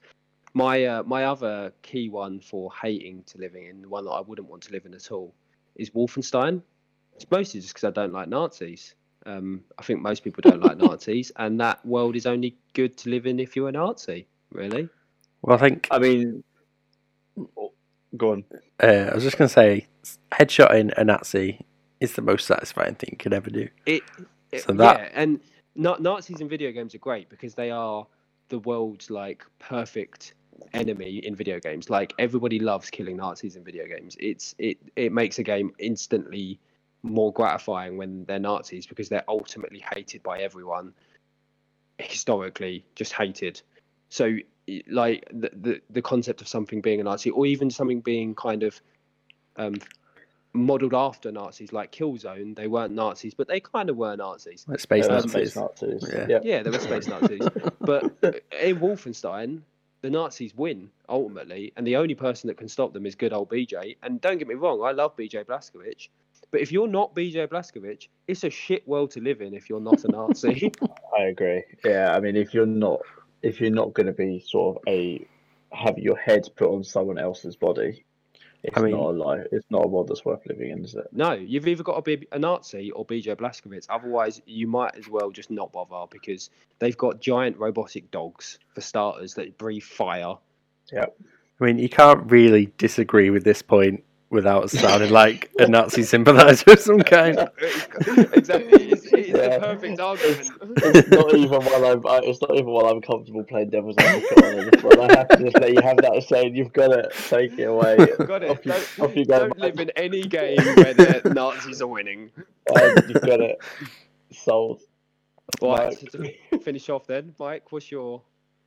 My uh, my other key one for hating to living in, the one that I wouldn't want to live in at all, is Wolfenstein. It's mostly just because I don't like Nazis. Um, I think most people don't like Nazis, and that world is only good to live in if you're a Nazi. Really? Well, I think I mean, go on. uh, I was just gonna say, headshotting a Nazi is the most satisfying thing you could ever do. It, it- So that- yeah, and Na- Nazis in video games are great because they are the world's like perfect enemy in video games. Like everybody loves killing Nazis in video games. It's it it makes a game instantly more gratifying when they're Nazis because they're ultimately hated by everyone. Historically, just hated. So like the, the the concept of something being a Nazi or even something being kind of um modelled after Nazis, like Killzone. They weren't Nazis, but they kind of were Nazis. Like space Yeah, Um, Nazis. space Nazis. Yeah. Yeah. Yeah, they were space Nazis. but in Wolfenstein, the Nazis win ultimately, and the only person that can stop them is good old BJ. And don't get me wrong, I love BJ Blazkowicz. But if you're not BJ Blazkowicz, it's a shit world to live in if you're not a Nazi. I agree. Yeah, I mean, if you're not, if you're not going to be sort of a have your head put on someone else's body, it's I mean- not a life. It's not a world that's worth living in, is it? no, you've either got to be a Nazi or BJ Blazkowicz. Otherwise, you might as well just not bother because they've got giant robotic dogs for starters that breathe fire. Yeah. I mean, you can't really disagree with this point without sounding like a Nazi sympathiser of some kind. exactly, it's, it's Yeah. the perfect argument. It's not even while I'm. I- It's not even while I'm comfortable playing devil's advocate on it. But I have to just let you have that saying. You've got to take it away. Got it. Off you, Don't, off you go. don't live in any game where the Nazis are winning. Um, you've got it. Sold. Right, so to finish off then, Mike, what's your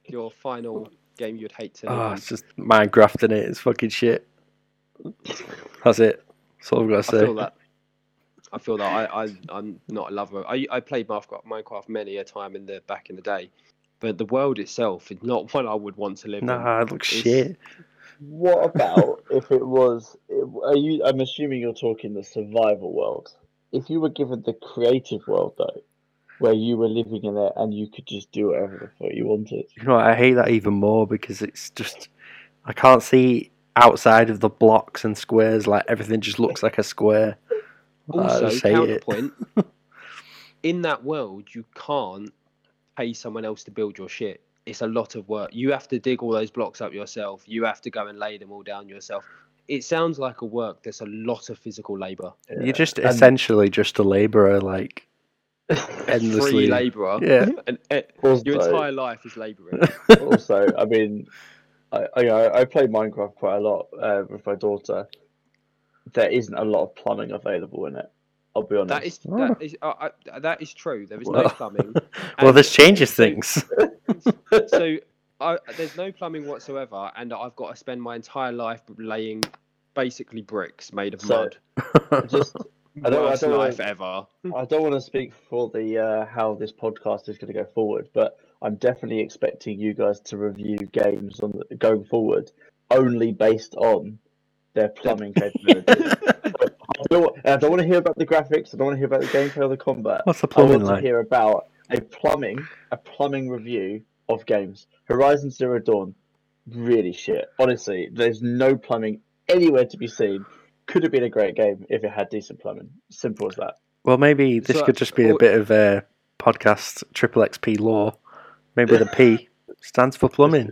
your final game you'd hate to? Oh, it's just Minecraft in it. It's fucking shit. That's it. That's all I've got to I say. Feel that. I feel that I, I I'm not a lover. I I played Minecraft, Minecraft many a time in the back in the day, but the world itself is not one I would want to live in. Nah, it looks It's- shit. What about if it was? Are you? I'm assuming you're talking the survival world. If you were given the creative world though, where you were living in it and you could just do whatever the fuck you wanted. You know, I hate that even more because it's just I can't see outside of the blocks and squares. Like everything just looks like a square. I Also, just hate counterpoint. in that world, you can't pay someone else to build your shit. It's a lot of work. You have to dig all those blocks up yourself. You have to go and lay them all down yourself. It sounds like a work that's a lot of physical labor. You're just And- essentially just a labourer, like endlessly. Free labourer. Yeah. And uh, Also, your entire life is labouring. also, I mean, I I, you know, I play Minecraft quite a lot uh, with my daughter. There isn't a lot of plumbing available in it. I'll be honest. That is Oh. that is uh, uh, that is true. There is no plumbing. well, And this changes things. so I, there's no plumbing whatsoever, and I've got to spend my entire life laying basically bricks made of So- mud. just. I don't- I Worst don't life wanna- ever. I don't want to speak for the uh, how this podcast is going to go forward, but I'm definitely expecting you guys to review games on the, going forward only based on their plumbing capabilities. I don't, wa- I don't want to hear about the graphics. I don't want to hear about the gameplay or the combat. What's the plumbing I plumbing want to hear about a plumbing, a plumbing review of games. Horizon Zero Dawn, really shit. Honestly, there's no plumbing anywhere to be seen. Could have been a great game if it had decent plumbing. Simple as that. Well, maybe this So- could just be a bit of a podcast triple XP law. Maybe the P stands for plumbing.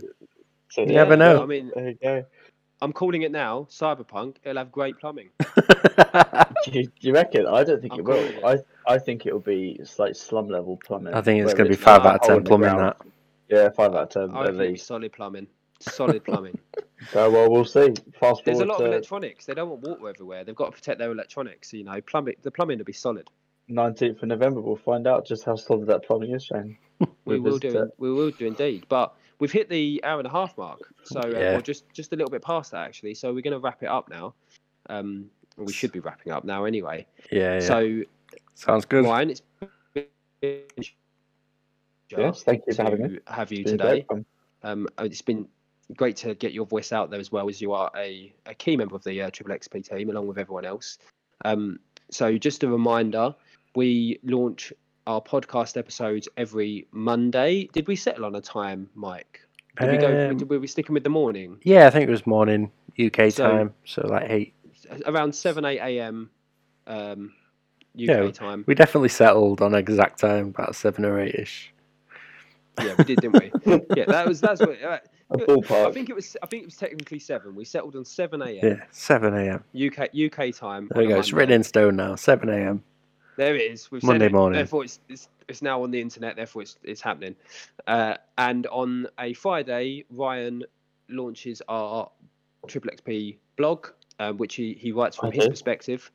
So You never know. I mean, There you go. I'm calling it now. Cyberpunk. It'll have great plumbing. Do you, do you reckon? I don't think I'm it will. calling I I think it'll be like slum level plumbing. I think it's going to be five out of ten plumbing. That Yeah, five out of ten I at reckon least. solid plumbing. Solid plumbing. So, well, we'll see. Fast forward. There's a lot to of electronics. They don't want water everywhere. They've got to protect their electronics. You know, plumbing. The plumbing will be solid. 19th of November. We'll find out just how solid that plumbing is, Shane. We We'll will do. it. We will do indeed. But we've hit the hour and a half mark, so uh, Yeah. or just just a little bit past that actually. So we're going to wrap it up now. Um, we should be wrapping up now anyway. yeah, yeah. So sounds good. Ryan, it's been Yes, thank you for having me. have you today. great. Um, it's been great to get your voice out there as well as you are a, a key member of the uh, Triple XP team along with everyone else. Um, so just a reminder, we launch our podcast episodes every Monday. Did we settle on a time, Mike? Did we go? Um, Did, were we sticking with the morning? Yeah, I think it was morning UK So- time, so like eight. Around seven eight a.m. Um, UK Yeah, time. We definitely settled on exact time, about seven or eight ish. Yeah, we did, didn't we? yeah, that was that's what. Uh, ballpark. I think it was. I think it was technically seven. We settled on seven a.m. Yeah, seven a.m. UK UK time. There we on a go. It's written in stone now. Seven a.m. There it is. We've Monday it. morning. Therefore, it's, it's it's now on the internet. Therefore, it's it's happening. Uh, and on a Friday, Ryan launches our Triple XP blog, um, which he, he writes from his perspective.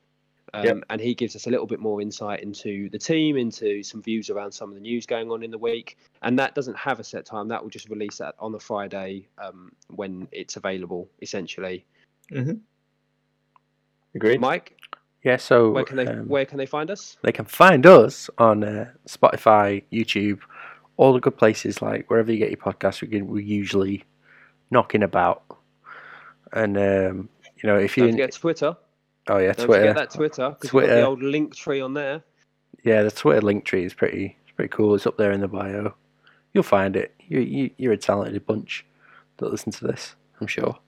Um, Yep. And he gives us a little bit more insight into the team, into some views around some of the news going on in the week. And that doesn't have a set time. That will just release that on the Friday um, when it's available, essentially. Mhm. Agreed. Mike, Yeah, so where can they um, where can they find us? they can find us on uh, Spotify, YouTube, all the good places like wherever you get your podcasts. We can, we're usually knocking about, and um, you know if you Don't forget Twitter. oh yeah Don't Twitter forget that Twitter because got the old link tree on there. yeah the Twitter link tree is pretty it's pretty cool. It's up there in the bio. You'll find it. You, you you're a talented bunch that listen to this. I'm sure.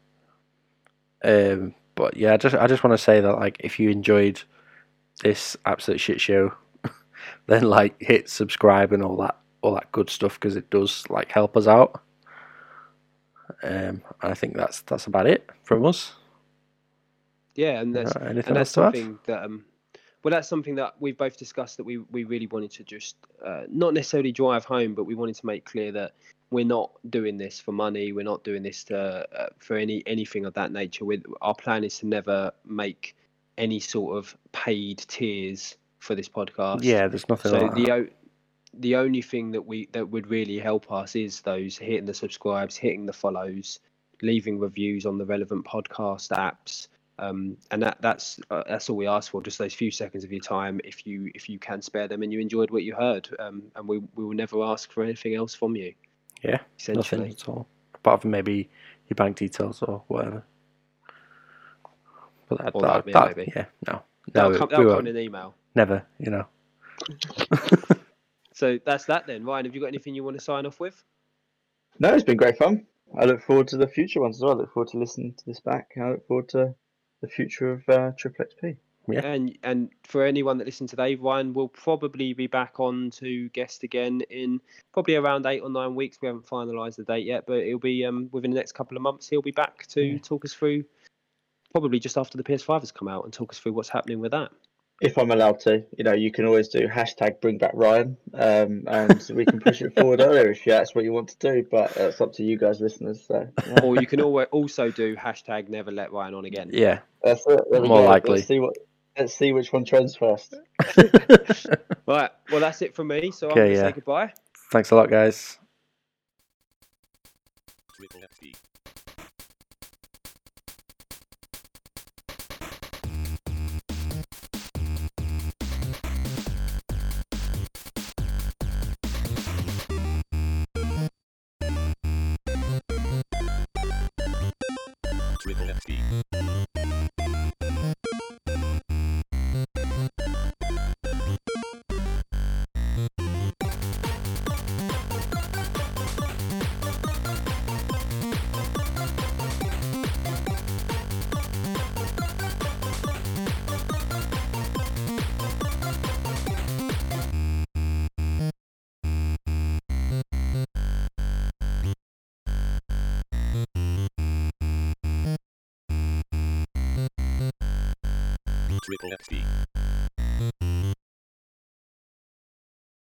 Um, but yeah, I just I just want to say that like if you enjoyed this absolute shit show, then like hit subscribe and all that all that good stuff because it does like help us out. Um, I think that's that's about it from us. Yeah, and that's Uh, anything and that's else to add? something that um, well, that's something that we've both discussed that we we really wanted to just uh, not necessarily drive home, but we wanted to make clear that we're not doing this for money. We're not doing this to uh, for any anything of that nature. we our plan is to never make any sort of paid tiers for this podcast. Yeah, there's nothing. So like the that. o- the only thing that we that would really help us is those hitting the subscribes, hitting the follows, leaving reviews on the relevant podcast apps, um, and that that's uh, that's all we ask for. Just those few seconds of your time, if you if you can spare them, and you enjoyed what you heard, um, and we we will never ask for anything else from you. Yeah, essentially. nothing at all apart from maybe your bank details or whatever. But that, Or that, that, yeah, that- maybe. yeah, no, That'll no, come, that'll come in an email. never, you know. So that's that then. Ryan, have you got anything you want to sign off with? No, it's been great fun. I look forward to the future ones as well. I look forward to listening to this back. and I look forward to the future of uh, Triple XP. Yeah. And and for anyone that listened today, Ryan will probably be back on to guest again in probably around eight or nine weeks. We haven't finalised the date yet, but it'll be um, within the next couple of months. He'll be back to Yeah. talk us through, probably just after the PS5 has come out, and talk us through what's happening with that. If I'm allowed to, you know, you can always do hashtag bring back Ryan, um, and we can push it forward earlier if that's what you want to do. But uh, it's up to you guys, listeners. So yeah. Or you can always also do hashtag never let Ryan on again. Yeah, that's it. More go. likely. Let's see what. Let's see which one trends first. Right. Well, that's it from me. So I'm Okay, going to yeah. say goodbye. thanks a lot, guys. Triple XP.